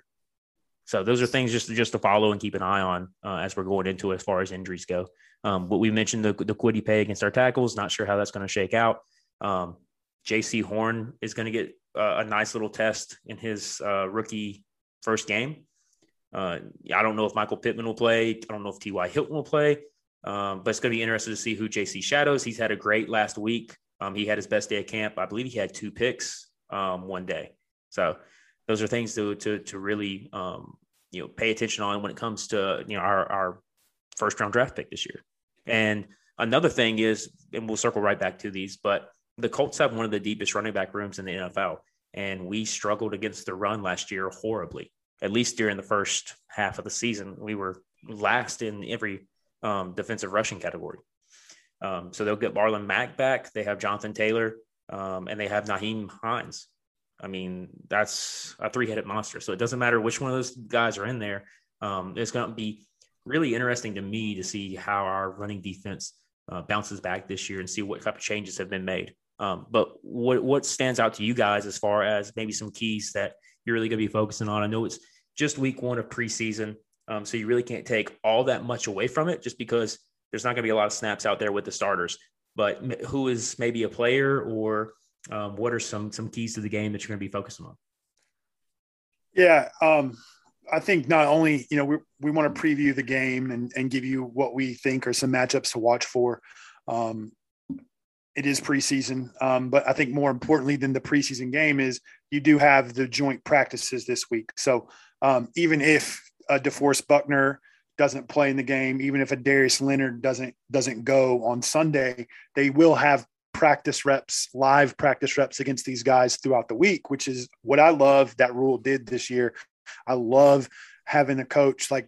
So those are things just just to follow and keep an eye on uh, as we're going into as far as injuries go. Um, but we mentioned the the Kwity Paye against our tackles. Not sure how that's going to shake out. Um, Jaycee Horn is going to get uh, a nice little test in his uh, rookie first game. Uh, I don't know if Michael Pittman will play. I don't know if T.Y. Hilton will play. Um, but it's going to be interesting to see who Jaycee shadows. He's had a great last week. Um, he had his best day at camp. I believe he had two picks um, one day. So those are things to to to really um, you know pay attention on when it comes to you know our our first round draft pick this year. And another thing is, and we'll circle right back to these, but the Colts have one of the deepest running back rooms in the NFL. And we struggled against the run last year horribly, at least during the first half of the season. We were last in every um, defensive rushing category. Um, so they'll get Marlon Mack back. They have Jonathan Taylor, um, and they have Nyheim Hines. I mean, that's a three headed monster. So it doesn't matter which one of those guys are in there. Um, it's going to be really interesting to me to see how our running defense uh, bounces back this year and see what type of changes have been made. Um, but what what stands out to you guys as far as maybe some keys that you're really going to be focusing on? I know it's just week one of preseason, um, so you really can't take all that much away from it, just because there's not going to be a lot of snaps out there with the starters. But who is maybe a player, or um, what are some some keys to the game that you're going to be focusing on? Yeah, um, I think not only you know we we want to preview the game and and give you what we think are some matchups to watch for. Um, it is preseason. Um, but I think more importantly than the preseason game is you do have the joint practices this week. So um, even if a DeForest Buckner doesn't play in the game, even if a Darius Leonard doesn't doesn't go on Sunday, they will have practice reps, live practice reps against these guys throughout the week, which is what I love that Rhule did this year. I love having a coach like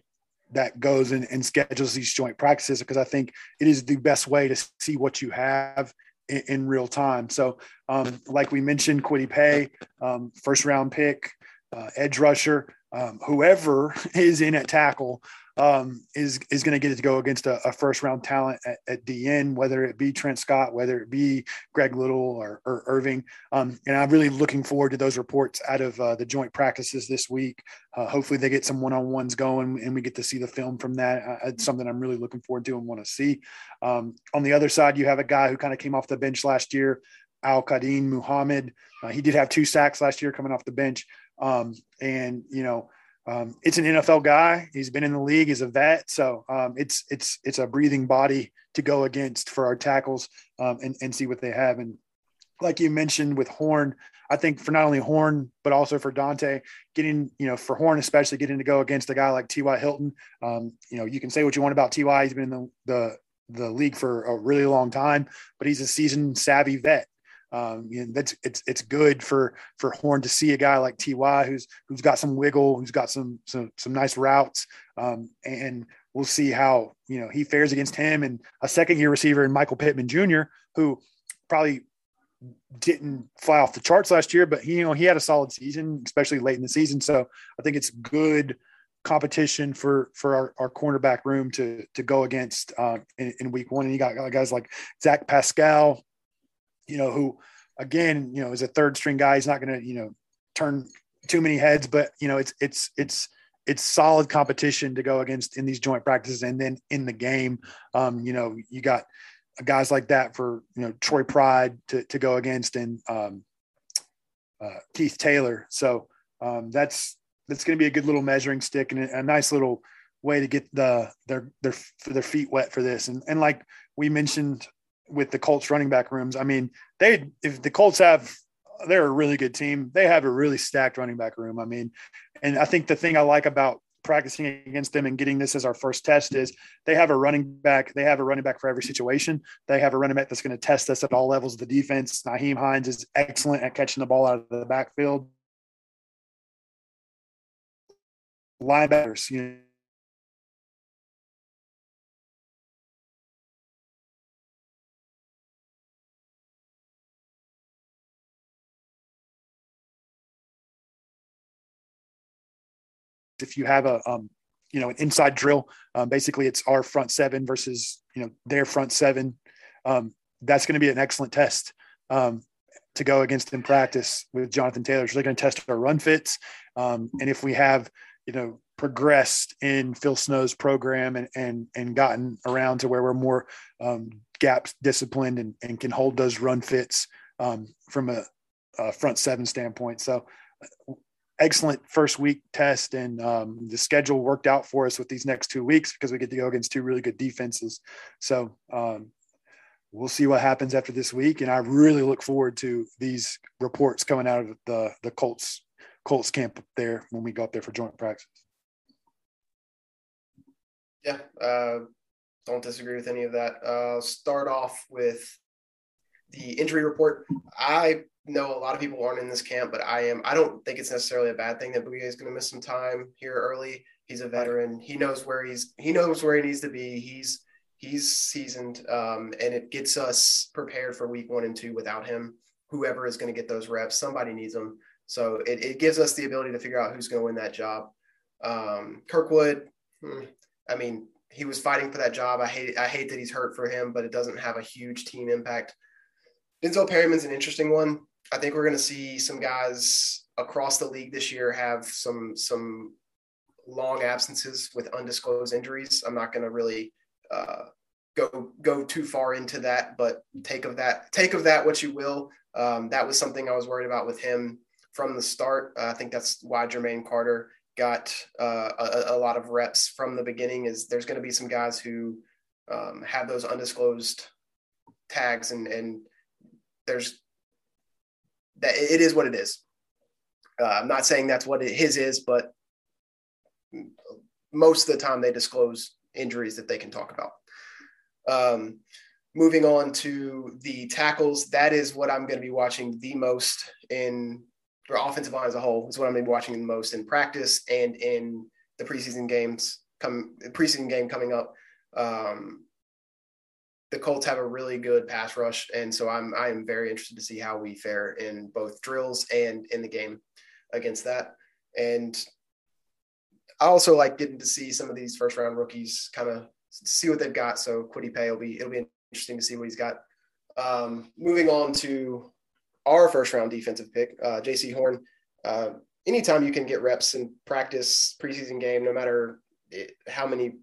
that goes and, and schedules these joint practices because I think it is the best way to see what you have in, in real time. So, um, like we mentioned, Kwity Paye, um, first round pick, uh, edge rusher, um, whoever is in at tackle um, is is going to get it to go against a, a, first round talent at, at, DN, whether it be Trent Scott, whether it be Greg Little or, or Erving. Um, and I'm really looking forward to those reports out of uh, the joint practices this week. Uh, hopefully, they get some one on ones going, and we get to see the film from that. Uh, it's something I'm really looking forward to and want to see. Um, on the other side, you have a guy who kind of came off the bench last year, Al-Quadin Muhammad. Uh, he did have two sacks last year coming off the bench. Um, and, you know, um, it's an NFL guy. He's been in the league. He's a vet, so um, it's it's it's a breathing body to go against for our tackles um, and and see what they have. And like you mentioned with Horn, I think for not only Horn but also for Donte, getting you know for Horn especially getting to go against a guy like T.Y. Hilton. Um, you know you can say what you want about T.Y. He's been in the the the league for a really long time, but he's a seasoned, savvy vet. Um, you know, that's it's it's good for for Horn to see a guy like Ty who's who's got some wiggle, who's got some some some nice routes, um, and we'll see how you know he fares against him and a second year receiver in Michael Pittman Jr. who probably didn't fly off the charts last year, but he you know he had a solid season, especially late in the season. So I think it's good competition for for our, our cornerback room to to go against uh, in, in, week one. And you got guys like Zach Pascal, you know, who again, you know, is a third string guy. He's not going to, you know, turn too many heads, but you know, it's, it's, it's, it's solid competition to go against in these joint practices. And then in the game, um, you know, you got guys like that for, you know, Troy Pride to, to go against and um, uh, Keith Taylor. So um, that's, that's going to be a good little measuring stick and a, a nice little way to get the, their, their, their feet wet for this. And, and like we mentioned with the Colts running back rooms. I mean, they if the Colts have they're a really good team. They have a really stacked running back room. I mean, and I think the thing I like about practicing against them and getting this as our first test is they have a running back. They have a running back for every situation. They have a running back that's going to test us at all levels of the defense. Nyheim Hines is excellent at catching the ball out of the backfield. Linebackers, you know, if you have a um, you know an inside drill um, basically it's our front seven versus you know their front seven um, that's going to be an excellent test um, to go against in practice with jonathan taylor. So they're going to test our run fits um, and if we have you know progressed in phil snow's program and and and gotten around to where we're more um, gap disciplined and, and can hold those run fits um, from a, a front seven standpoint. So excellent first week test, and um, the schedule worked out for us with these next two weeks because we get to go against two really good defenses. So um, we'll see what happens after this week, and I really look forward to these reports coming out of the the Colts Colts camp there when we go up there for joint practice. Yeah, uh, don't disagree with any of that. Uh, start off with the injury report. I know a lot of people aren't in this camp, but I am. I don't think it's necessarily a bad thing that Bouye is going to miss some time here early. He's a veteran. He knows where he's. He knows where he needs to be. He's he's seasoned, um, and it gets us prepared for week one and two without him. Whoever is going to get those reps, somebody needs them. So it, it gives us the ability to figure out who's going to win that job. Um, Kirkwood, hmm, I mean, he was fighting for that job. I hate I hate that he's hurt for him, but it doesn't have a huge team impact. Denzel Perryman's an interesting one. I think we're going to see some guys across the league this year have some some long absences with undisclosed injuries. I'm not going to really uh, go go too far into that, but take of that take of that what you will. Um, that was something I was worried about with him from the start. Uh, I think that's why Jermaine Carter got uh, a, a, lot of reps from the beginning. Is there's going to be some guys who um, have those undisclosed tags, and and there's that it is what it is. Uh, I'm not saying that's what it, his is, but most of the time they disclose injuries that they can talk about. Um, moving on to the tackles, that is what I'm going to be watching the most in or offensive line as a whole is what I'm going to be watching the most in practice and in the preseason games come preseason game coming up. Um, the Colts have a really good pass rush, and so I'm I am very interested to see how we fare in both drills and in the game against that. And I also like getting to see some of these first round rookies kind of see what they've got. So Kwity Paye will be it'll be interesting to see what he's got. Um, moving on to our first round defensive pick, uh, Jaycee Horn. Uh, anytime you can get reps in practice preseason game, no matter it, how many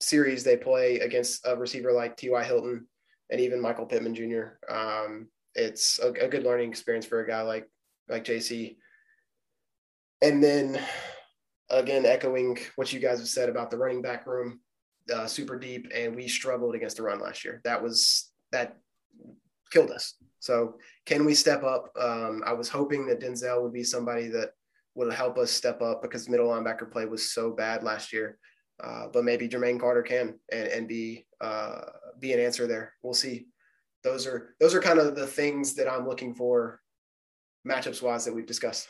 series they play against a receiver like T.Y. Hilton and even Michael Pittman Jr., um, it's a, a, good learning experience for a guy like like Jaycee. And then again, echoing what you guys have said about the running back room, uh, super deep, and we struggled against the run last year. That was that killed us. So can we step up? Um, I was hoping that Denzel would be somebody that would help us step up because middle linebacker play was so bad last year. Uh, but maybe Jermaine Carter can and, and be uh, be an answer there. We'll see. Those are those are kind of the things that I'm looking for matchups wise that we've discussed.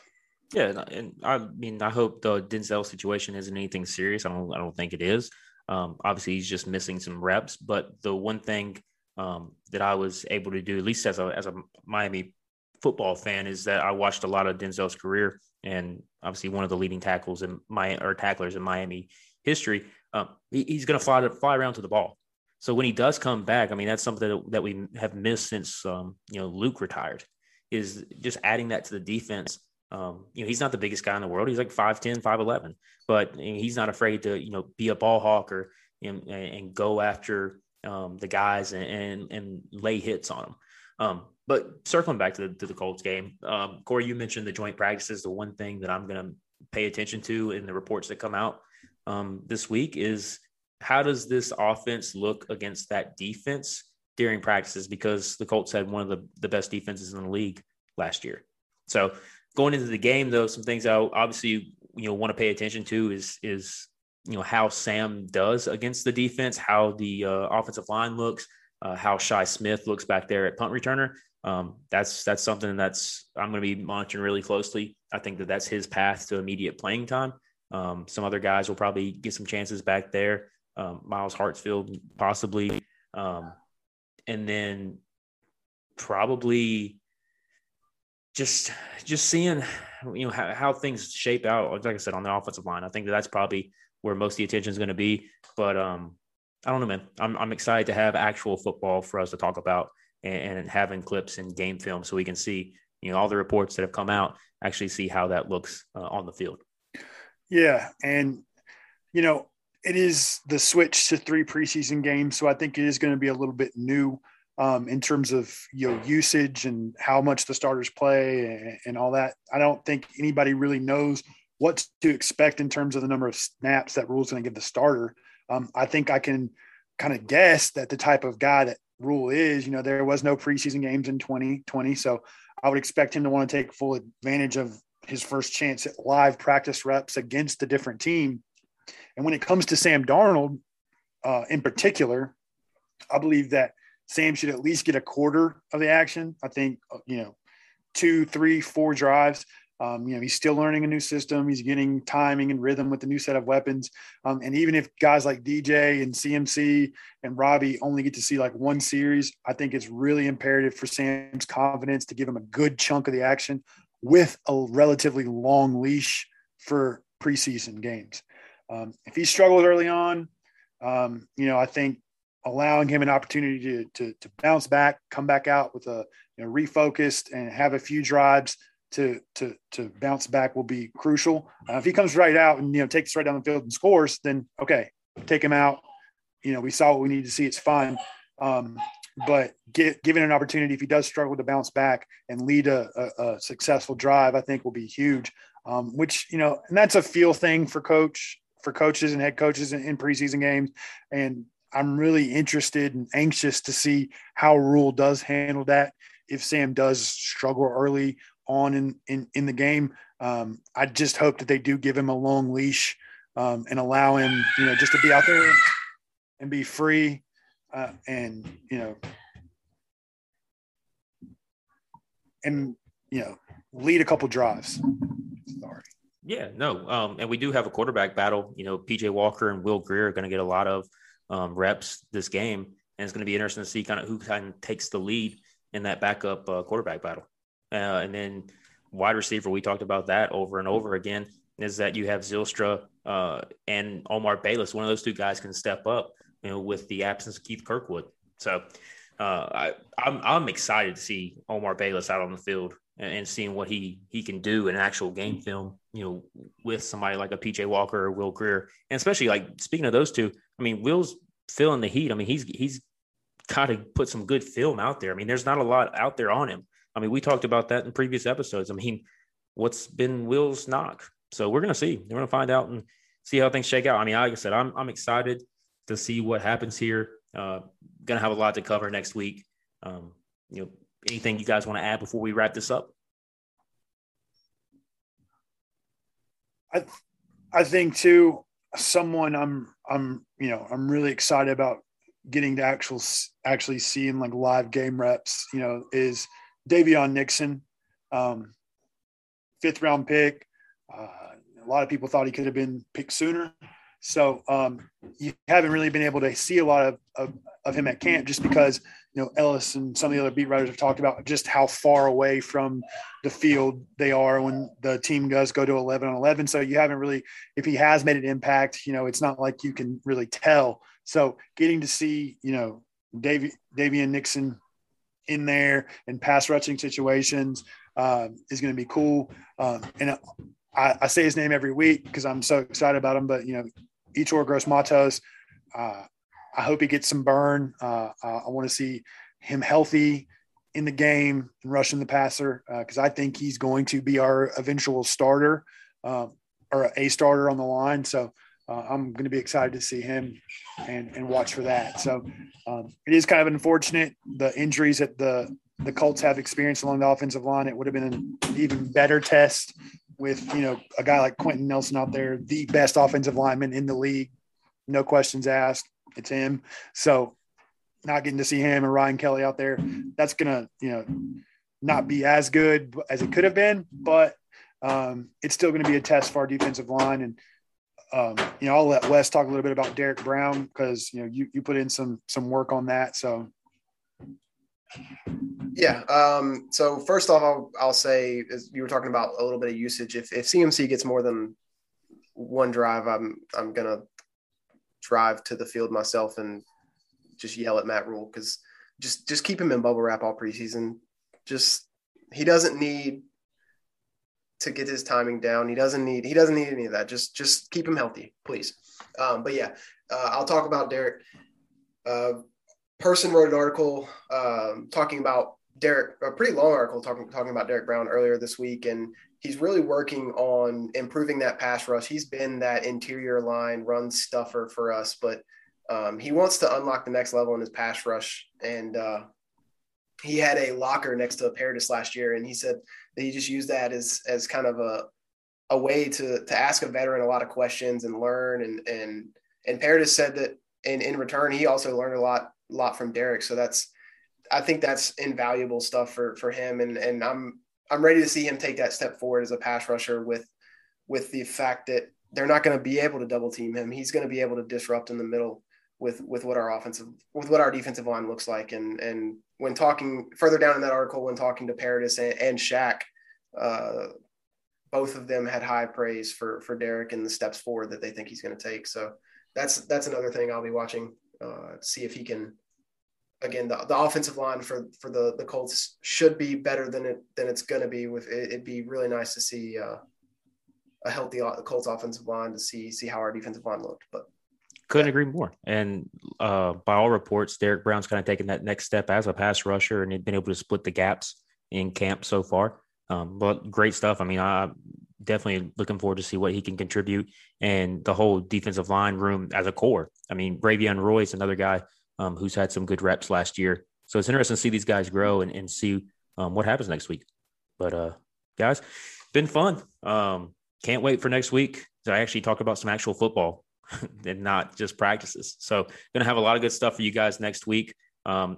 Yeah, and I mean, I hope the Denzel situation isn't anything serious. I don't, I don't think it is. Um, obviously, he's just missing some reps. But the one thing um, that I was able to do, at least as a as a Miami football fan, is that I watched a lot of Denzel's career, and obviously one of the leading tackles in my or tacklers in Miami history. Um, he, he's going to fly fly around to the ball. So when he does come back, I mean that's something that, that we have missed since um, you know Luke retired. Is just adding that to the defense. Um, you know, he's not the biggest guy in the world. He's like 5'10, 5'11, but he's not afraid to, you know, be a ball hawk or and, and go after um, the guys and, and, and lay hits on them. Um, but circling back to the, to the Colts game, um, Corey, you mentioned the joint practices. The one thing that I'm going to pay attention to in the reports that come out um, this week is how does this offense look against that defense during practices? Because the Colts had one of the, the best defenses in the league last year. So going into the game, though, some things I obviously you know want to pay attention to is is you know how Sam does against the defense, how the uh, offensive line looks, uh, how Shi Smith looks back there at punt returner. Um, that's that's something that's I'm going to be monitoring really closely. I think that that's his path to immediate playing time. Um, some other guys will probably get some chances back there. Um, Myles Hartsfield possibly, um, and then probably just just seeing you know how, how things shape out. Like I said on the offensive line, I think that that's probably where most of the attention is going to be. But um, I don't know, man. I'm I'm excited to have actual football for us to talk about and, and having clips and game film so we can see you know all the reports that have come out. Actually, see how that looks uh, on the field. Yeah, and you know it is the switch to three preseason games, so I think it is going to be a little bit new um, in terms of you know usage and how much the starters play and, and all that. I don't think anybody really knows what to expect in terms of the number of snaps that Rhule's going to give the starter. Um, I think I can kind of guess that the type of guy that Rhule is, you know, there was no preseason games in 2020. So I would expect him to want to take full advantage of his first chance at live practice reps against a different team. And when it comes to Sam Darnold uh, in particular, I believe that Sam should at least get a quarter of the action. I think, uh, you know, two, three, four drives. Um, you know, he's still learning a new system. He's getting timing and rhythm with the new set of weapons. Um, and even if guys like DJ and CMC and Robby only get to see like one series, I think it's really imperative for Sam's confidence to give him a good chunk of the action with a relatively long leash for preseason games. Um, if he struggles early on, Um, you know, I think allowing him an opportunity to, to, to bounce back, come back out with a you know, refocused and have a few drives to to to bounce back will be crucial. Uh, if he comes right out and you know takes right down the field and scores, then okay, take him out. You know, we saw what we need to see. It's fine. Um, but get, given an opportunity, if he does struggle to bounce back and lead a, a, a successful drive, I think will be huge. Um, which you know, and that's a feel thing for coach for coaches and head coaches in, in preseason games. And I'm really interested and anxious to see how Rhule does handle that. If Sam does struggle early on in in, in the game, um, I just hope that they do give him a long leash um, and allow him, you know, just to be out there and be free uh, and you know and you know lead a couple drives. Sorry. Yeah, no, um, and we do have a quarterback battle. You know, PJ Walker and Will Grier are going to get a lot of um, reps this game, and it's going to be interesting to see kind of who kind of takes the lead in that backup uh, quarterback battle. Uh, and then wide receiver, we talked about that over and over again. Is that you have Zylstra uh, and Omar Bayless? One of those two guys can step up, you know, with the absence of Keith Kirkwood. So uh, I, I'm I'm excited to see Omar Bayless out on the field and, seeing what he he can do in actual game film. You know, with somebody like a PJ Walker or Will Grier, and especially like speaking of those two, I mean, Will's feeling the heat. I mean, he's he's kind of put some good film out there. I mean, there's not a lot out there on him. I mean, we talked about that in previous episodes. I mean, what's been Will's knock? So we're gonna see. We're gonna find out and see how things shake out. I mean, like I said, I'm I'm excited to see what happens here. Uh, gonna have a lot to cover next week. Um, you know, anything you guys want to add before we wrap this up? I I think too someone I'm I'm you know I'm really excited about getting to actual actually seeing like live game reps. You know, is Daviyon Nixon, um, fifth round pick. Uh, a lot of people thought he could have been picked sooner. So um, you haven't really been able to see a lot of, of, of, him at camp just because, you know, Ellis and some of the other beat writers have talked about just how far away from the field they are when the team does go to 11 on 11. So you haven't really, if he has made an impact, you know, it's not like you can really tell. So getting to see, you know, Davy, Daviyon Nixon in there in pass rushing situations uh, is going to be cool. Um, and I, I, say his name every week because I'm so excited about him. But you know, Yetur Gross-Matos. Uh, I hope he gets some burn. Uh, I want to see him healthy in the game and rushing the passer because uh, I think he's going to be our eventual starter um, or a starter on the line. So uh, I'm going to be excited to see him and, and watch for that. So um, it is kind of unfortunate the injuries that the the Colts have experienced along the offensive line. It would have been an even better test with you know a guy like Quenton Nelson out there, the best offensive lineman in the league, no questions asked. It's him. So not getting to see him and Ryan Kelly out there, that's gonna you know not be as good as it could have been, but um, it's still going to be a test for our defensive line. And um, you know, I'll let Wes talk a little bit about Derrick Brown because you know you you put in some some work on that. So yeah. Um, so first off, I'll, I'll say, as you were talking about a little bit of usage, if, if CMC gets more than one drive, I'm, I'm to drive to the field myself and just yell at Matt Rhule Cause just, just keep him in bubble wrap all preseason. Just, he doesn't need to get his timing down. He doesn't need, he doesn't need any of that. Just, just keep him healthy, please. Um, but yeah, uh, I'll talk about Derrick. Uh, person wrote an article um, talking about Derrick, a pretty long article talking talking about Derrick Brown earlier this week, and he's really working on improving that pass rush. He's been that interior line run stuffer for us, but um, he wants to unlock the next level in his pass rush. And uh, he had a locker next to Paradis last year, and he said that he just used that as as kind of a a way to to ask a veteran a lot of questions and learn. And and and Paradis said that in in return he also learned a lot lot from Derrick. So that's I think that's invaluable stuff for for him. And and I'm I'm ready to see him take that step forward as a pass rusher with with the fact that they're not going to be able to double team him. He's going to be able to disrupt in the middle with with what our offensive with what our defensive line looks like. And and when talking further down in that article, when talking to Paradis and, and Shaq, uh, both of them had high praise for for Derrick and the steps forward that they think he's going to take. So that's that's another thing I'll be watching. Uh, see if he can. Again, the, the offensive line for for the the Colts should be better than it than it's going to be. With it, would be really nice to see uh, a healthy Colts offensive line to see see how our defensive line looked. But couldn't agree more. And uh, by all reports, Derrick Brown's kind of taken that next step as a pass rusher and been able to split the gaps in camp so far. Um, but great stuff. I mean, I definitely looking forward to see what he can contribute and the whole defensive line room as a core. I mean, Bravvion Roy is another guy um, who's had some good reps last year. So it's interesting to see these guys grow and, and see um, what happens next week. But uh, guys, been fun. Um, can't wait for next week to actually talk about some actual football and not just practices. So going to have a lot of good stuff for you guys next week. Um,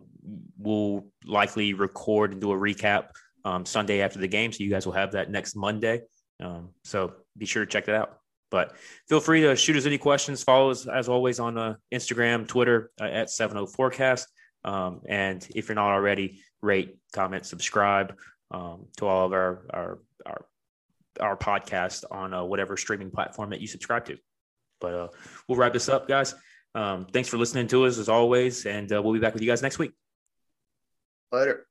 we'll likely record and do a recap um, Sunday after the game. So you guys will have that next Monday. Um, so be sure to check that out. But feel free to shoot us any questions. Follow us as always on uh, Instagram, Twitter uh, at 70 Forecast. Um, and if you're not already, rate, comment, subscribe um, to all of our our our, our podcast on uh, whatever streaming platform that you subscribe to. But uh, we'll wrap this up, guys. Um, thanks for listening to us as always, and uh, we'll be back with you guys next week. Later.